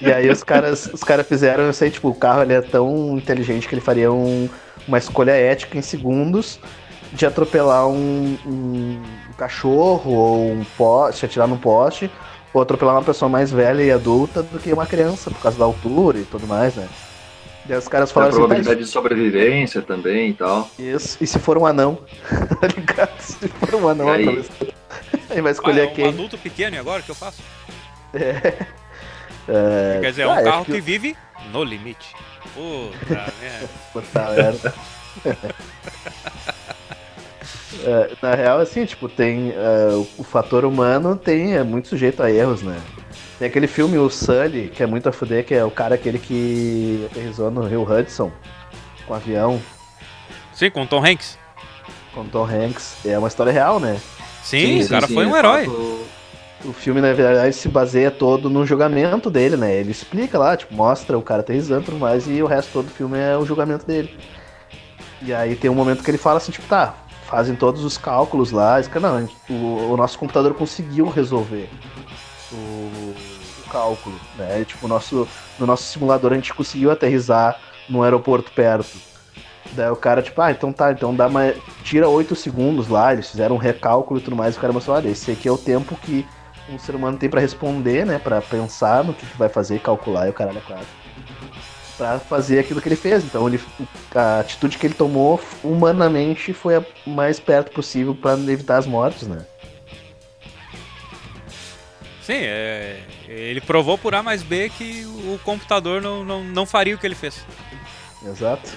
e aí os caras, os caras fizeram, eu sei, tipo, o carro ele é tão inteligente que ele faria um, uma escolha ética em segundos de atropelar um, um, um cachorro ou um poste, atirar num poste, ou atropelar uma pessoa mais velha e adulta do que uma criança, por causa da altura e tudo mais, né? E aí os caras falaram a assim, probabilidade de sobrevivência também e tal. Isso, e se for um anão, [laughs] tá ligado? Se for um anão, aí? aí vai escolher ah, é um quem. adulto pequeno e agora o que eu faço? É. [laughs] é... Quer dizer, é um ah, carro que... que... vive no limite. Puta [laughs] merda. Puta merda. É, na real, assim, tipo, tem. Uh, o fator humano tem, é muito sujeito a erros, né? Tem aquele filme, o Sully, que é muito a fuder, que é o cara aquele que aterrizou no Rio Hudson com um avião. Sim, com Tom Hanks. Com Tom Hanks. É uma história real, né? Sim, sim o cara sim, foi um herói. Fato o filme, na verdade, se baseia todo no julgamento dele, né? Ele explica lá, tipo, mostra o cara aterrissando e tudo mais, e o resto todo do filme é o julgamento dele. E aí tem um momento que ele fala assim, tipo, tá, fazem todos os cálculos lá, e, não, o, o, nosso computador conseguiu resolver o, o cálculo, né? Tipo, o nosso, no nosso simulador a gente conseguiu aterrissar no aeroporto perto. Daí o cara, tipo, ah, então tá, então dá mais. Tira 8 segundos lá, eles fizeram um recálculo e tudo mais, o cara mostrou, olha, esse aqui é o tempo que um ser humano tem para responder, né? Para pensar no que, que, vai fazer, calcular e o caralho é quase. Pra fazer aquilo que ele fez. Então ele, a atitude que ele tomou humanamente foi a mais perto possível para evitar as mortes, né? Sim, é, ele provou por A mais B que o computador não, não, não faria o que ele fez. Exato.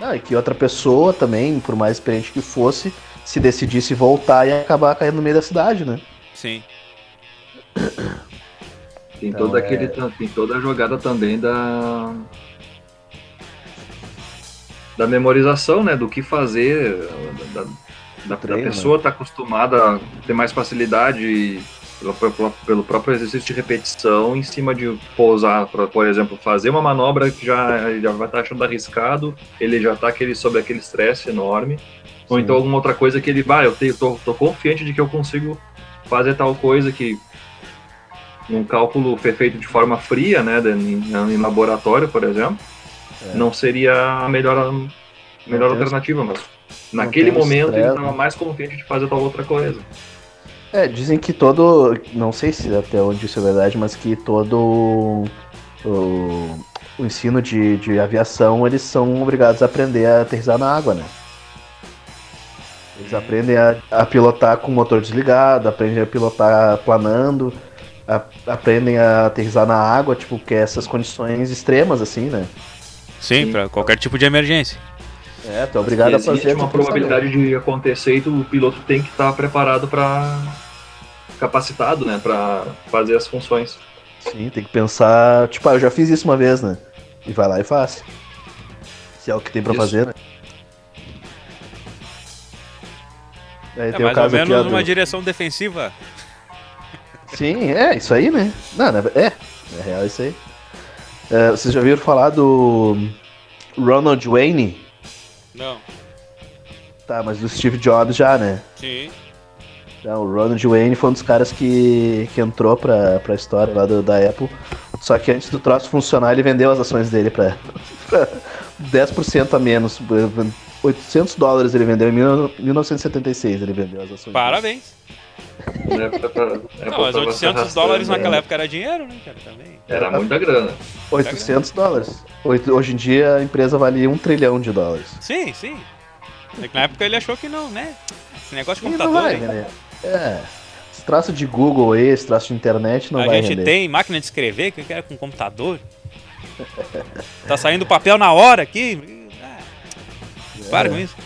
Ah, e que outra pessoa também, por mais experiente que fosse, se decidisse voltar e acabar caindo no meio da cidade, né? Sim. [coughs] Tem, então, toda aquele, é... tem toda a jogada também da. Da memorização, né? Do que fazer. Da, da, Treino, da pessoa estar né? tá acostumada a ter mais facilidade pelo, pelo, próprio exercício de repetição em cima de pousar, pra, por exemplo, fazer uma manobra que já, já vai estar tá achando arriscado, ele já está aquele, sob aquele estresse enorme, Sim. ou então alguma outra coisa que ele vai, ah, eu tenho, tô, tô confiante de que eu consigo fazer tal coisa que num cálculo feito de forma fria, né, em, em laboratório, por exemplo, é. não seria a melhor, melhor alternativa, mas naquele momento ele estava mais contente de fazer tal outra coisa. É, dizem que todo. Não sei se até onde isso é verdade, mas que todo o, o ensino de, de aviação eles são obrigados a aprender a aterrissar na água, né? Eles aprendem a, a pilotar com o motor desligado, aprendem a pilotar planando, a, aprendem a aterrissar na água, tipo, que é essas condições extremas, assim, né? Sim, para qualquer tipo de emergência. É, tu é obrigado a fazer. uma probabilidade de acontecer e o piloto tem que estar tá preparado para capacitado, né, para fazer as funções. Sim, tem que pensar, tipo, ah, eu já fiz isso uma vez, né? E vai lá e faz. Se é o que tem para fazer, né? Aí é tem mais o caso ou menos uma direção defensiva. Sim, é, isso aí, né? Não, é, é real isso aí. É, vocês já ouviram falar do Ronald Wayne? Não. Tá, mas do Steve Jobs já, né? Sim. Então, o Ronald Wayne foi um dos caras que, que entrou pra, pra história lá do, da Apple. Só que antes do troço funcionar, ele vendeu as ações dele pra, [laughs] pra 10% a menos. 800 dólares ele vendeu em 1976, ele vendeu as ações. Parabéns. É não, mas 800 dólares naquela época era dinheiro, né, cara? Também. Era muita grana. 800 dólares. Hoje em dia a empresa valia um trilhão de dólares. Sim, sim. É na época ele achou que não, né? Esse negócio de computador. Vai, né? É. Esse traço de Google aí, esse traço de internet não a vai A gente tem máquina de escrever, que era com computador. tá saindo papel na hora aqui. Para com isso.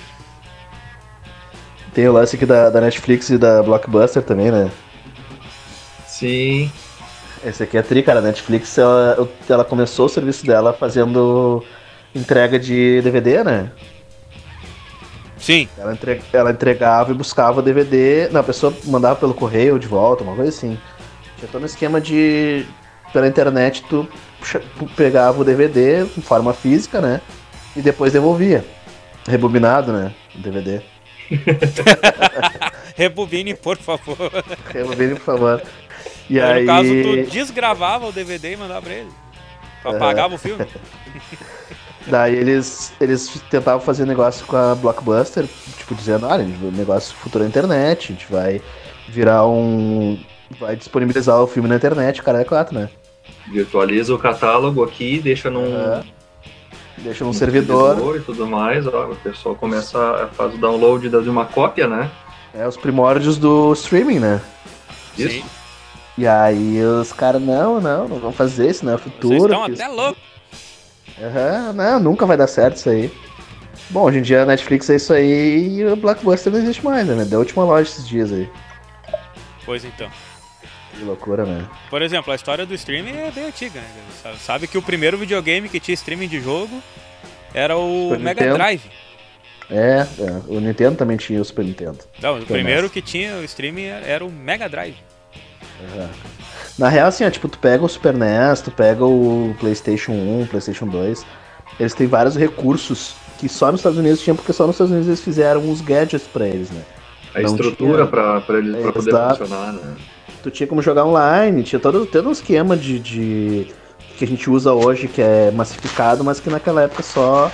Tem o lance aqui da, da Netflix e da Blockbuster também, né? Sim. Esse aqui é tri, cara. A Netflix, ela, ela começou o serviço dela fazendo entrega de DVD, né? Sim. Ela, entre, ela entregava e buscava o DVD. Não, a pessoa mandava pelo correio de volta, uma coisa assim. Tinha todo um esquema de. Pela internet, tu pegava o DVD em forma física, né? E depois devolvia. Rebobinado, né? O DVD. [laughs] Rebobine, por favor. Rebobine, por favor. E aí, No caso, tu desgravava o DVD e mandava pra ele. Tu apagava o filme. [laughs] Daí eles, eles tentavam fazer negócio com a Blockbuster, tipo, dizendo, olha, o negócio futuro na internet, a gente vai virar um. Vai disponibilizar o filme na internet, cara, é quatro, né? Virtualiza o catálogo aqui, deixa num. É deixa no servidor. servidor. e tudo mais, ó, o pessoal começa a fazer o download de uma cópia, né? É os primórdios do streaming, né? Isso. Sim. E aí os caras, não, não, não vão fazer isso, não é futuro. Vocês estão até loucos. Uhum, não, nunca vai dar certo isso aí. Bom, hoje em dia a Netflix é isso aí e o Blockbuster não existe mais, né? Da última loja esses dias aí. Pois então. Que loucura, né? Por exemplo, a história do streaming é bem antiga, né? Sabe que o primeiro videogame que tinha streaming de jogo era o Super Mega Nintendo. Drive. É, é, o Nintendo também tinha o Super Nintendo. Não, o primeiro que tinha o streaming era o Mega Drive. Uhum. Na real, assim, ó, tipo, tu pega o Super NES, tu pega o PlayStation 1, PlayStation 2, eles têm vários recursos que só nos Estados Unidos tinham, porque só nos Estados Unidos eles fizeram os gadgets pra eles, né? A Não estrutura tinha... pra, pra, eles, pra poder funcionar, né? Tu tinha como jogar online, tinha todo, todo um esquema de, de que a gente usa hoje, que é massificado, mas que naquela época só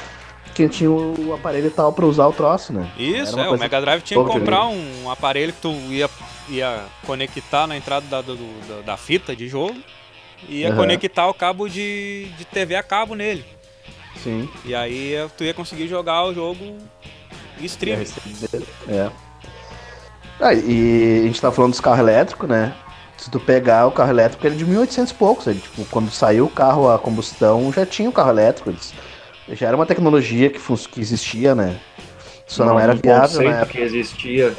quem tinha o aparelho e tal pra usar o troço, né? Isso, é, o Mega Drive tinha que comprar um aparelho que tu ia, ia conectar na entrada da, do, da, da fita de jogo e ia uhum. conectar o cabo de, de TV a cabo nele. Sim. E aí tu ia conseguir jogar o jogo stream. É. Ah, e a gente tá falando dos carros elétricos, né? Se tu pegar o carro elétrico, ele é de 1800 e poucos. Ele, tipo, quando saiu o carro a combustão, já tinha o carro elétrico. Eles, já era uma tecnologia que, que existia, né? Só não, não era viável, né? que existia.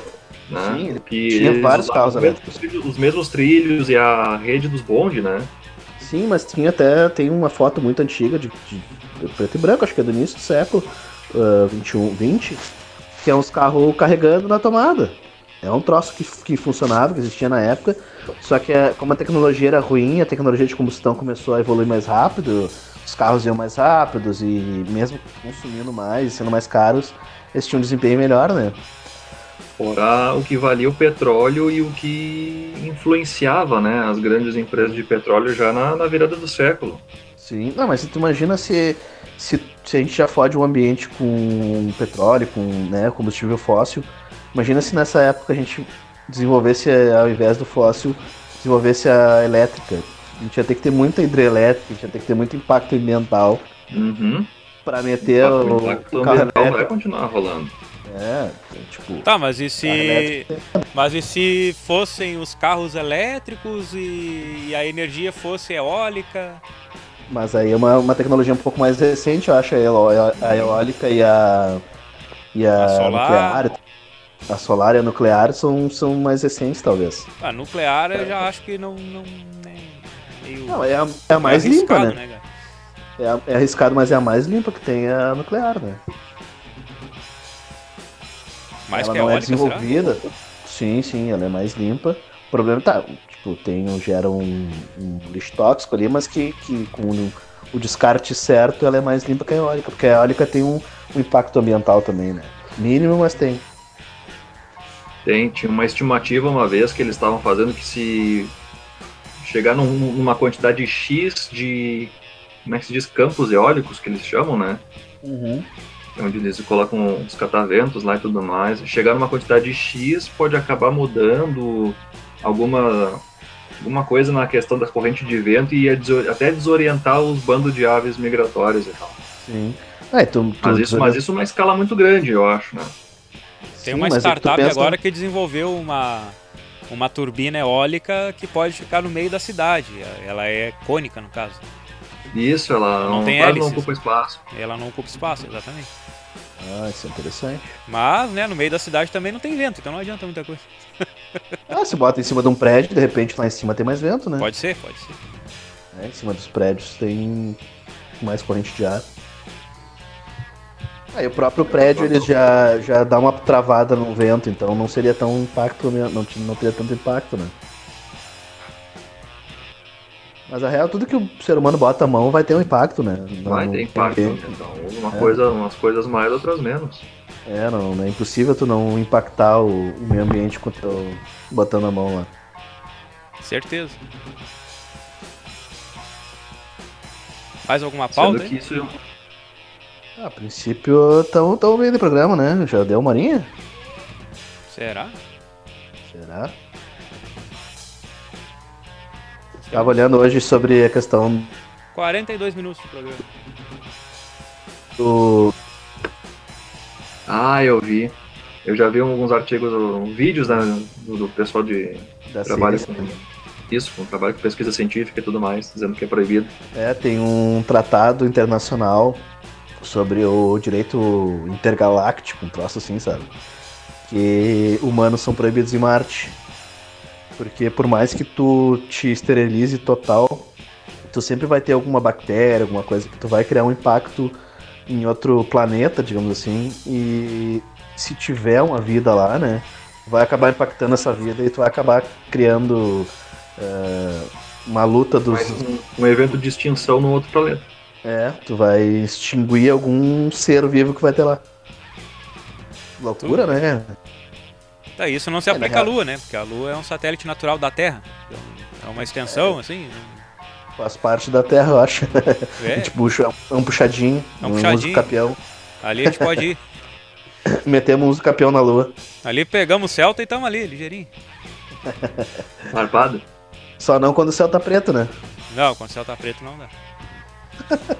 Né? Sim, que tinha vários carros elétricos. Os mesmos trilhos e a rede dos bondes, né? Sim, mas tinha até tem uma foto muito antiga de, de, de preto e branco, acho que é do início do século uh, 21, 20, que é uns carros carregando na tomada. É um troço que, que funcionava, que existia na época, só que é, como a tecnologia era ruim, a tecnologia de combustão começou a evoluir mais rápido, os carros iam mais rápidos e mesmo consumindo mais, sendo mais caros, eles tinham um desempenho melhor, né? Fora o que valia o petróleo e o que influenciava né, as grandes empresas de petróleo já na, na virada do século. Sim, não, mas tu imagina se, se, se a gente já fode o ambiente com petróleo, com né, combustível fóssil, imagina se nessa época a gente desenvolvesse, ao invés do fóssil, desenvolvesse a elétrica. A gente ia ter que ter muita hidrelétrica, a gente ia ter que ter muito impacto ambiental Uhum. pra meter o, o impacto o carro ambiental vai continuar rolando. É, tipo, Tá, mas e se. Mas e se fossem os carros elétricos e, e a energia fosse eólica? Mas aí é uma, uma tecnologia um pouco mais recente, eu acho, a eólica e a, e a, A solar. nuclear. A solar e a nuclear são, são mais recentes, talvez. A nuclear eu já acho que não. não nem, meio, Não, é a, é a mais limpa, arriscado, né? cara? É, a- é arriscado, mas é a mais limpa que tem a nuclear, né? Mais ela que a não é eólica, será? desenvolvida. Sim, sim, ela é mais limpa. O problema tá, tipo, tem, gera um, um lixo tóxico ali, mas que, que com o, o descarte certo ela é mais limpa que a eólica, porque a eólica tem um, um impacto ambiental também, né? Mínimo, mas tem. Tem, tinha uma estimativa uma vez que eles estavam fazendo que se chegar num- numa quantidade X de, como é que se diz, campos eólicos, que eles chamam, né? onde eles colocam os cataventos lá e tudo mais. Chegar numa quantidade X pode acabar mudando alguma, alguma coisa na questão da corrente de vento e até desorientar os bandos de aves migratórias e tal. Sim. É, tu, tu, Mas isso, mas isso numa escala muito grande, eu acho, né? Tem Sim, uma é startup pensa- agora que desenvolveu uma, uma turbina eólica que pode ficar no meio da cidade. Ela é cônica, no caso. Isso, ela Não não, tem quase não hélices. ocupa espaço. Ela não ocupa espaço, exatamente. Ah, isso é interessante. Mas, né, no meio da cidade também não tem vento, então não adianta muita coisa. [laughs] Ah, se bota em cima de um prédio, de repente lá em cima tem mais vento, né? Pode ser, pode ser. É, em cima dos prédios tem mais corrente de ar. Aí o próprio prédio ele já, já dá uma travada no vento, então não seria tão impacto, não, t- não teria tanto impacto, né? Mas a real, tudo que o ser humano bota a mão vai ter um impacto, né? Não- Vai não ter tem impacto. jeito. Então, uma É. coisa, umas coisas mais, outras menos. É, não, não é impossível tu não impactar o, o meio ambiente com o teu botando a mão lá. Certeza. Mais alguma pauta? Sendo que isso Ah, a princípio, tão, tão bem de programa, né? Já deu uma horinha? Será? Será? Tava olhando hoje sobre a questão 42 minutos de programa. do. Ah, eu vi. Eu já vi alguns artigos, vídeos né, do, do pessoal de Da trabalho ciência. com isso, com trabalho com pesquisa científica e tudo mais, dizendo que é proibido. É, tem um tratado internacional sobre o direito intergaláctico, um troço assim, sabe? Que humanos são proibidos em Marte. Porque por mais que tu te esterilize total, tu sempre vai ter alguma bactéria, alguma coisa que tu vai criar um impacto em outro planeta, digamos assim, e se tiver uma vida lá, né, vai acabar impactando essa vida e tu vai acabar criando eh, uma luta dos, um, um evento de extinção no outro planeta. É, tu vai extinguir algum ser vivo que vai ter lá. Loucura, né? Tá, isso não se É, aplica à real- Lua, né? Porque a Lua é um satélite natural da Terra. Então, é uma extensão, assim. Faz parte da Terra, eu acho. não- A É, [laughs] gente puxa, é um puxadinho, É um um puxadinho. uso capião. ali a gente pode ir. [laughs] Metemos um uso capião na Lua. Ali pegamos o Celta e estamos ali, ligeirinho. Arpado? Só não quando o céu tá preto, né? Não, quando o céu tá preto não dá. [laughs]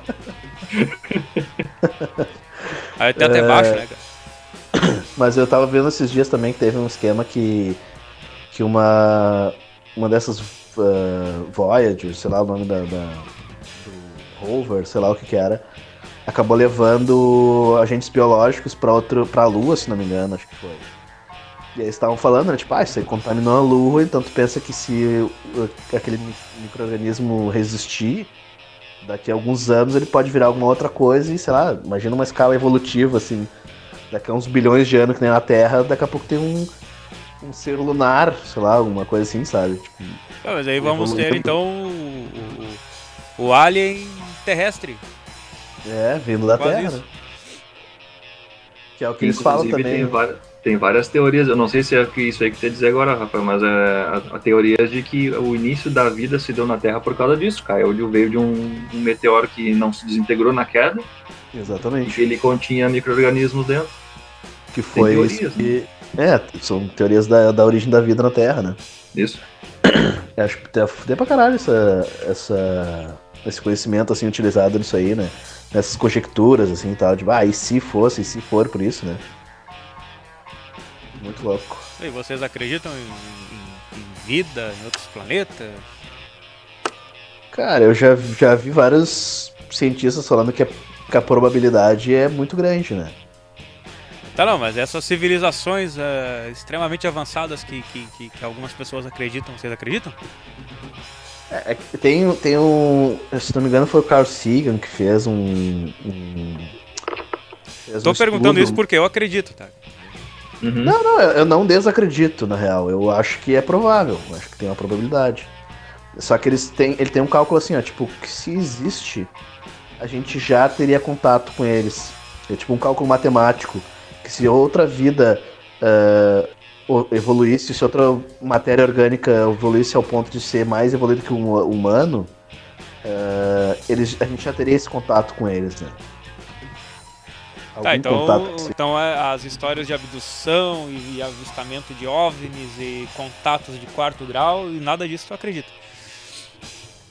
Aí até até É. baixo, né, cara? [coughs] Mas eu tava vendo esses dias também que teve um esquema que. Que uma. Uma dessas uh, Voyager, sei lá o nome da, da- do rover, sei lá o que que era, acabou levando agentes biológicos pra outro pra Lua, se não me engano, acho que foi. E aí eles estavam falando, né, tipo, ah, isso aí contaminou a Lua, então tu pensa que se aquele mi- microorganismo resistir, daqui a alguns anos ele pode virar alguma outra coisa e, sei lá, imagina uma escala evolutiva, assim, daqui a uns bilhões de anos que nem na Terra, daqui a pouco tem um, um ser lunar, sei lá, alguma coisa assim, sabe? Tipo, Não, mas aí vamos Evolui ter então o, o, o alien terrestre. é, vindo da Quase Terra, isso. Que é o que eles falam também. Tem várias, tem várias teorias. Eu não sei se é isso aí que você dizer agora, Rafael, mas é a, a teoria de que o início da vida se deu na Terra por causa disso. Caiu, veio de um, um meteoro que não se desintegrou na queda. Exatamente. E ele continha micro-organismos dentro. Que foi teorias, isso que... É, são teorias da, da origem da vida na Terra, né? Isso. Eu [coughs] acho que tem pra caralho essa, essa, esse conhecimento, assim, utilizado nisso aí, né? Nessas conjecturas, assim, e tal. De, ah, e se fosse, e se for por isso, né? Muito louco. E vocês acreditam em, em- em vida em outros planetas? Cara, eu já, já vi vários cientistas falando que a, que a probabilidade é muito grande, né? Tá não, mas essas civilizações eh, extremamente avançadas que, que, que, que algumas pessoas acreditam, vocês acreditam? É, é tem, tem um. Se não me engano, foi o Carl Sagan que fez um. um fez Tô um perguntando estudo. isso porque eu acredito, tá? Uhum. Não, não, eu não desacredito, na real. Eu acho que é provável. Acho que tem uma probabilidade. Só que eles têm, ele tem um cálculo assim, ó, tipo, que se existe, a gente já teria contato com eles. É tipo um cálculo matemático. Que se outra vida o- evoluísse, se outra matéria orgânica evoluísse ao ponto de ser mais evoluído que um humano, ah, eles, a gente já teria esse contato com eles, né? Tá, então, então é, as histórias de abdução e, avistamento de OVNIs e contatos de quarto grau e nada disso tu acredita.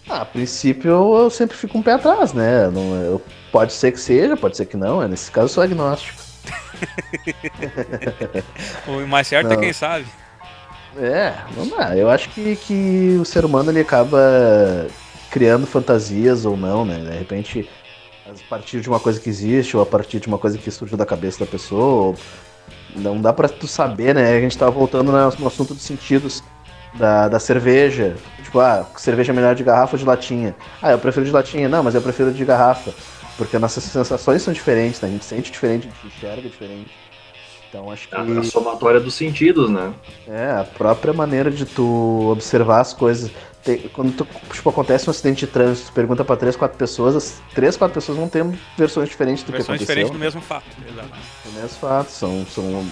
Ah, a princípio eu sempre fico um pé atrás, né? Não, eu, pode ser que seja, pode ser que não. né? Nesse caso eu sou agnóstico. [laughs] O mais certo é Não. quem sabe. É, não dá. Eu acho que, que o ser humano ele acaba criando fantasias ou não, né? De repente, a partir de uma coisa que existe ou a partir de uma coisa que surgiu da cabeça da pessoa. ou- Não dá pra tu saber, né? A gente tava voltando no assunto dos sentidos da, da cerveja. Tipo, ah, cerveja é melhor de garrafa ou de latinha? Ah, eu prefiro de latinha. Não, mas eu prefiro de garrafa. Porque nossas sensações são diferentes, né? A gente sente diferente, a gente enxerga diferente. Então acho que. A, a somatória dos sentidos, né? É, a própria maneira de tu observar as coisas. Tem- quando tu, tipo, acontece um acidente de trânsito, tu pergunta pra três, quatro pessoas, as três, quatro pessoas vão ter versões diferentes do Versões que diferentes aconteceu. do mesmo fato. Exato. Do mesmo fato. São, são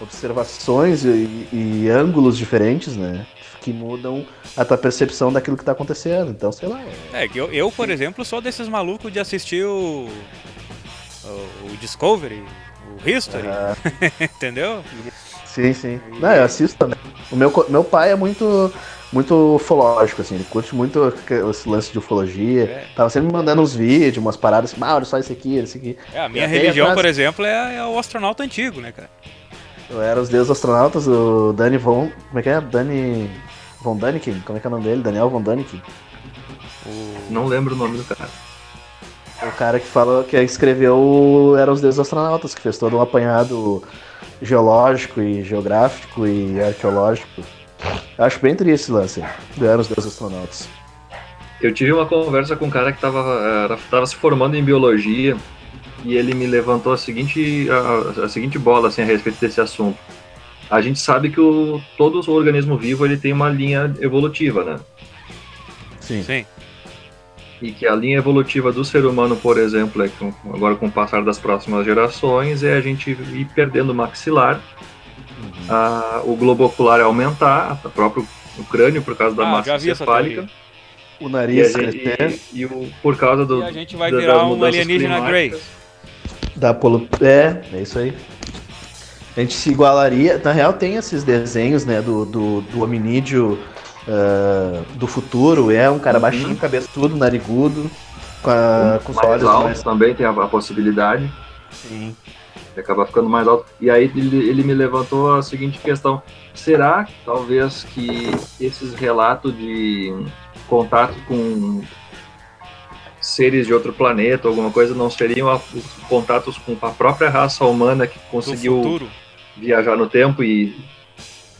observações e, e ângulos diferentes, né? Que mudam a tua percepção daquilo que tá acontecendo. Então, sei lá. é- É, que eu, eu, por exemplo, sou desses malucos de assistir o, o, o Discovery, o History, Ah, [laughs] entendeu? sim, sim. Não, eu assisto também. O meu, meu pai é muito. Muito ufológico, assim, ele curte muito esse lance de ufologia. É. Tava sempre me mandando uns vídeos, umas paradas assim, ah, olha só isso aqui, isso aqui. É, a minha religião, atrás- por exemplo, é, é o astronauta antigo, né, cara? Eu era os deuses astronautas, o Danny Von. Como é que é? Danny. Von Daniken? Como é que é o nome dele? Daniel Von Daniken. O... Não lembro o nome do cara. O cara que fala que escreveu Era os Deuses Astronautas, que fez todo um apanhado geológico e geográfico e arqueológico. Eu acho bem triste esse lance do Era os Deuses Astronautas. Eu tive uma conversa com um cara que tava, tava se formando em biologia e ele me levantou a seguinte, a, a seguinte bola assim, a respeito desse assunto. A gente sabe que o, todo o organismo vivo ele tem uma linha evolutiva, né? Sim. Sim. E que a linha evolutiva do ser humano, por exemplo, é que agora com o passar das próximas gerações, é a gente ir perdendo o maxilar, Uhum. a- o globo ocular aumentar, o próprio o crânio por causa da Ah, massa teoria. O E, nariz gente- crescer, e- e o, por causa do, E a gente vai da- virar um alienígena Grey. da polu... É, é isso aí. A gente se igualaria. Na real, tem esses desenhos, né, do, do, do hominídeo ah, do futuro. É um cara Uhum. baixinho, cabeçudo, narigudo, com, a, com os olhos altos mais. também tem a, a possibilidade Sim. de acabar ficando mais alto. E aí ele, ele me levantou a seguinte questão: será talvez que esses relatos de contato com seres de outro planeta, alguma coisa, não seriam a- os contatos com a própria raça humana que conseguiu viajar no tempo e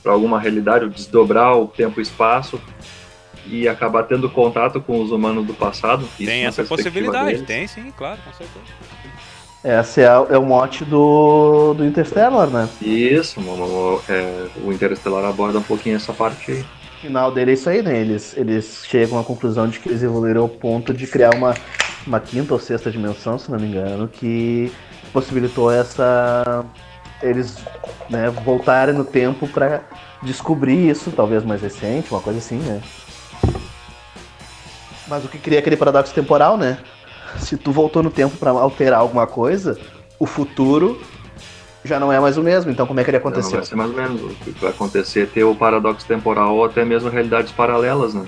para alguma realidade, desdobrar o tempo e espaço e acabar tendo contato com os humanos do passado? Tem essa possibilidade, deles. tem sim, claro, com certeza. Esse é, é o mote do, do Interstellar, né? Isso, é, o Interestelar aborda um pouquinho essa parte aí. O final dele é isso aí, né? Eles, eles chegam à conclusão de que eles evoluíram ao ponto de criar uma, uma quinta ou sexta dimensão, se não me engano, que possibilitou essa, eles né, voltarem no tempo para descobrir isso, talvez mais recente, uma coisa assim, né? Mas o que cria aquele paradoxo temporal, né? Se tu voltou no tempo para alterar alguma coisa, o futuro já não é mais o mesmo. Então como é que ele aconteceu? Não vai ser mais ou menos. O que vai acontecer é ter o paradoxo temporal ou até mesmo realidades paralelas, né?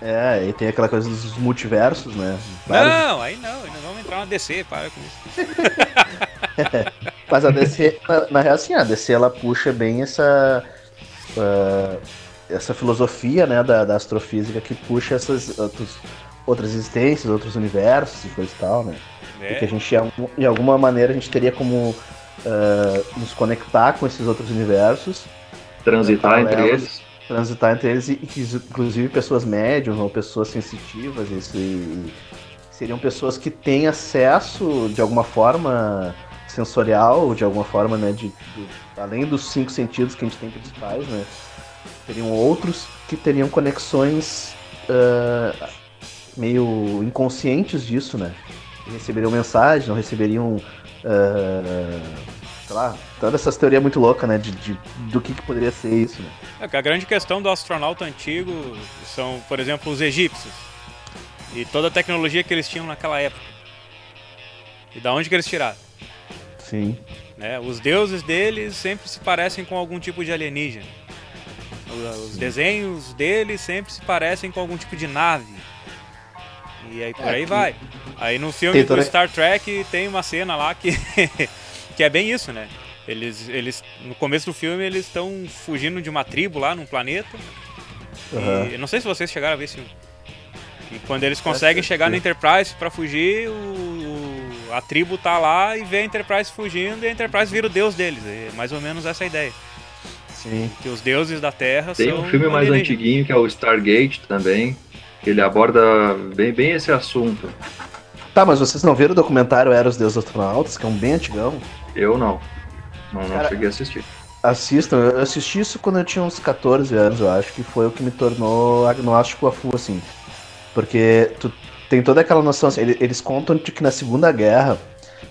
É, e tem aquela coisa dos multiversos, né? Vários... Não, aí não, ainda vamos entrar na DC, para com isso. é, [laughs] mas a DC, na, na real, assim, a DC ela puxa bem essa. Uh, essa filosofia né, da, da, astrofísica que puxa essas outros, outras existências, outros universos e coisa e tal, né? É. Porque a gente, de alguma maneira, a gente teria como uh, nos conectar com esses outros universos. Transitar né, entre eles transitar entre eles e que inclusive pessoas médias ou pessoas sensitivas isso, e, seriam pessoas que têm acesso de alguma forma sensorial, de alguma forma, né, de, de, além dos cinco sentidos que a gente tem principais, né, teriam outros que teriam conexões uh, meio inconscientes disso, né, receberiam mensagens, não receberiam uh, sei lá, toda essa teoria muito louca, né? De, de do que, que, poderia ser isso, né? É a grande questão do astronauta antigo são, por exemplo, os egípcios. E toda a tecnologia que eles tinham naquela época. E da onde que eles tiraram? Sim. Né? Os deuses deles sempre se parecem com algum tipo de alienígena. Os desenhos deles sempre se parecem com algum tipo de nave. E aí por é, aí vai. Aí no filme do Star Trek tem uma cena lá que [laughs] Que é bem isso, né? Eles, eles no começo do filme eles estão fugindo de uma tribo lá num planeta. Uhum. E, não sei se vocês chegaram a ver esse filme. E quando eles conseguem chegar na Enterprise para fugir, o, a tribo tá lá e vê a Enterprise fugindo e a Enterprise vira o deus deles. É mais ou menos essa a ideia. Sim. Que os deuses da Terra Tem são. Tem um filme mais antiguinho que é o Stargate também, que ele aborda bem, bem esse assunto. Tá, mas vocês não viram o documentário Era os Deuses Astronautas, que é um bem antigão? Eu não. Não, não Cara, cheguei a assistir. Assistam, eu assisti isso quando eu tinha uns 14 anos, eu acho que foi o que me tornou agnóstico a full, assim. Porque tu tem toda aquela noção, assim, eles contam que na Segunda Guerra,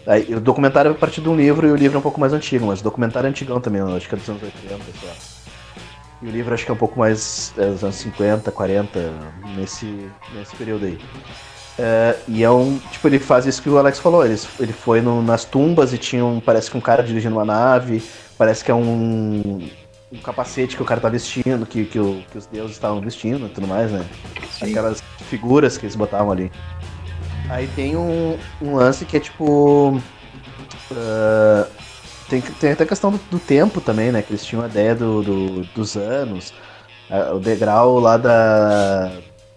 aí, o documentário é a partir de um livro e o livro é um pouco mais antigo, mas o documentário é antigão também, acho que é dos anos 80, pessoal. E o livro acho que é um pouco mais é, dos anos 50, 40, nesse, nesse período aí. É, e é um. Tipo, ele faz isso que o Alex falou. Ele, ele foi no, nas tumbas e tinha um. Parece que um cara dirigindo uma nave. Parece que é um. Um capacete que o cara tá vestindo, que, que, o, que os deuses estavam vestindo e tudo mais, né? Sim. Aquelas figuras que eles botavam ali. Aí tem um, um lance que é tipo. Uh, tem, tem até a questão do, do, tempo também, né? Que eles tinham a ideia do, do dos anos. Uh, o degrau lá da,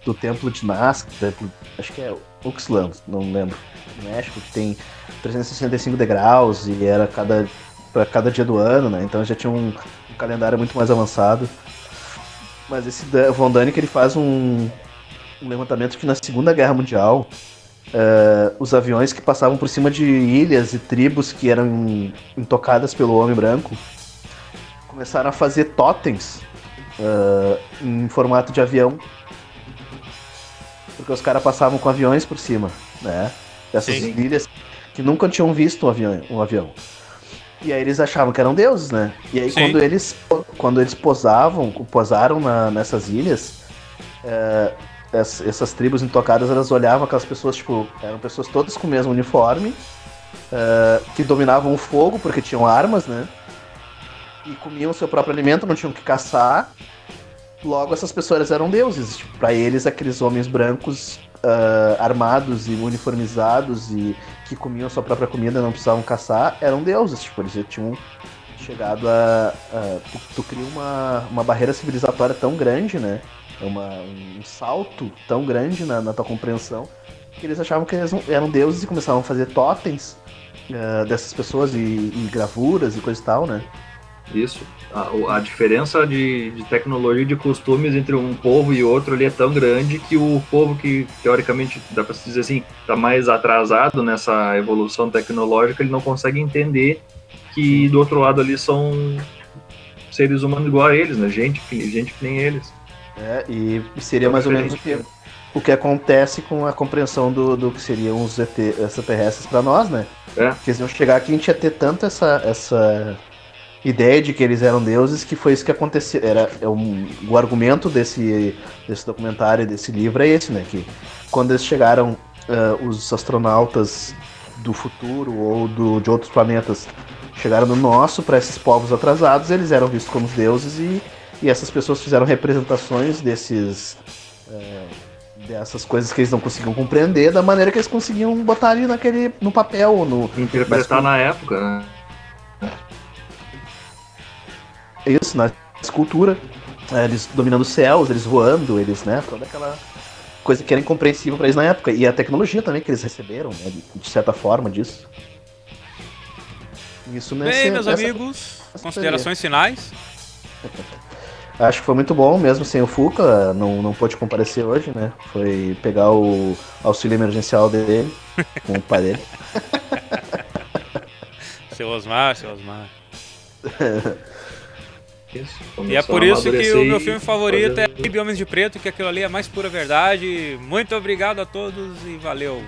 do templo de Nazca, templo acho que é Uxlan, não lembro, no México, que tem 365 degraus e era cada para cada dia do ano, né? Então já tinha um, um, calendário muito mais avançado. Mas esse Von Däniken ele faz um, um levantamento que na Segunda Guerra Mundial uh, os aviões que passavam por cima de ilhas e tribos que eram intocadas pelo homem branco começaram a fazer totens uh, em formato de avião porque os caras passavam com aviões por cima, né? Dessas Sim. ilhas que nunca tinham visto um avião, um avião. E aí eles achavam que eram deuses, né? E aí quando eles, quando eles posavam, posaram na, nessas ilhas, é, essas, essas, tribos intocadas, elas olhavam aquelas pessoas, tipo, eram pessoas todas com o mesmo uniforme, é, que dominavam o fogo porque tinham armas, né? E comiam o seu próprio alimento, não tinham que caçar, Logo, essas pessoas eram deuses. Tipo, para eles, aqueles homens brancos uh, armados e uniformizados e que comiam sua própria comida não precisavam caçar eram deuses. Tipo, eles já tinham chegado a. a tu, tu cria uma, uma barreira civilizatória tão grande, né? Uma, um salto tão grande na, na tua compreensão que eles achavam que eles eram deuses e começavam a fazer totens uh, dessas pessoas e, e gravuras e coisa e tal, né? Isso. A, a diferença de, de, tecnologia e de costumes entre um povo e outro ali é tão grande que o povo que, teoricamente, dá para se dizer assim, está mais atrasado nessa evolução tecnológica, ele não consegue entender que do outro lado ali são seres humanos igual a eles, né? Gente, gente que nem eles. É, e seria mais ou menos o que, o que acontece com a compreensão do, do que seriam os ET, extraterrestres para nós, né? É. Porque eles iam chegar aqui a gente ia ter tanto essa, essa ideia de que eles eram deuses, que foi isso que aconteceu. Era é um, o argumento desse, desse documentário, desse livro é esse, né? Que quando eles chegaram, uh, os astronautas do futuro ou do, de outros planetas chegaram no nosso para esses povos atrasados, eles eram vistos como deuses e, e essas pessoas fizeram representações desses. Uh, dessas coisas que eles não conseguiam compreender da maneira que eles conseguiam botar ali naquele no papel no interpretar na época né? Isso, na escultura. É, eles dominando os céus, eles voando, eles, né? Toda aquela coisa que era incompreensível para eles na época. E a tecnologia também que eles receberam, né? De, certa forma disso. Isso nesse, Bem, meus nessa, amigos, nessa considerações finais. [laughs] Acho que foi muito bom, mesmo sem o Fuca, não, não pôde comparecer hoje, né? Foi pegar o auxílio emergencial dele com o pai dele. [laughs] seu Osmar, seu Osmar. [laughs] E é por isso que o meu filme favorito fazer... é Baby Homens de Preto, que aquilo ali é mais pura verdade. Muito obrigado a todos e valeu.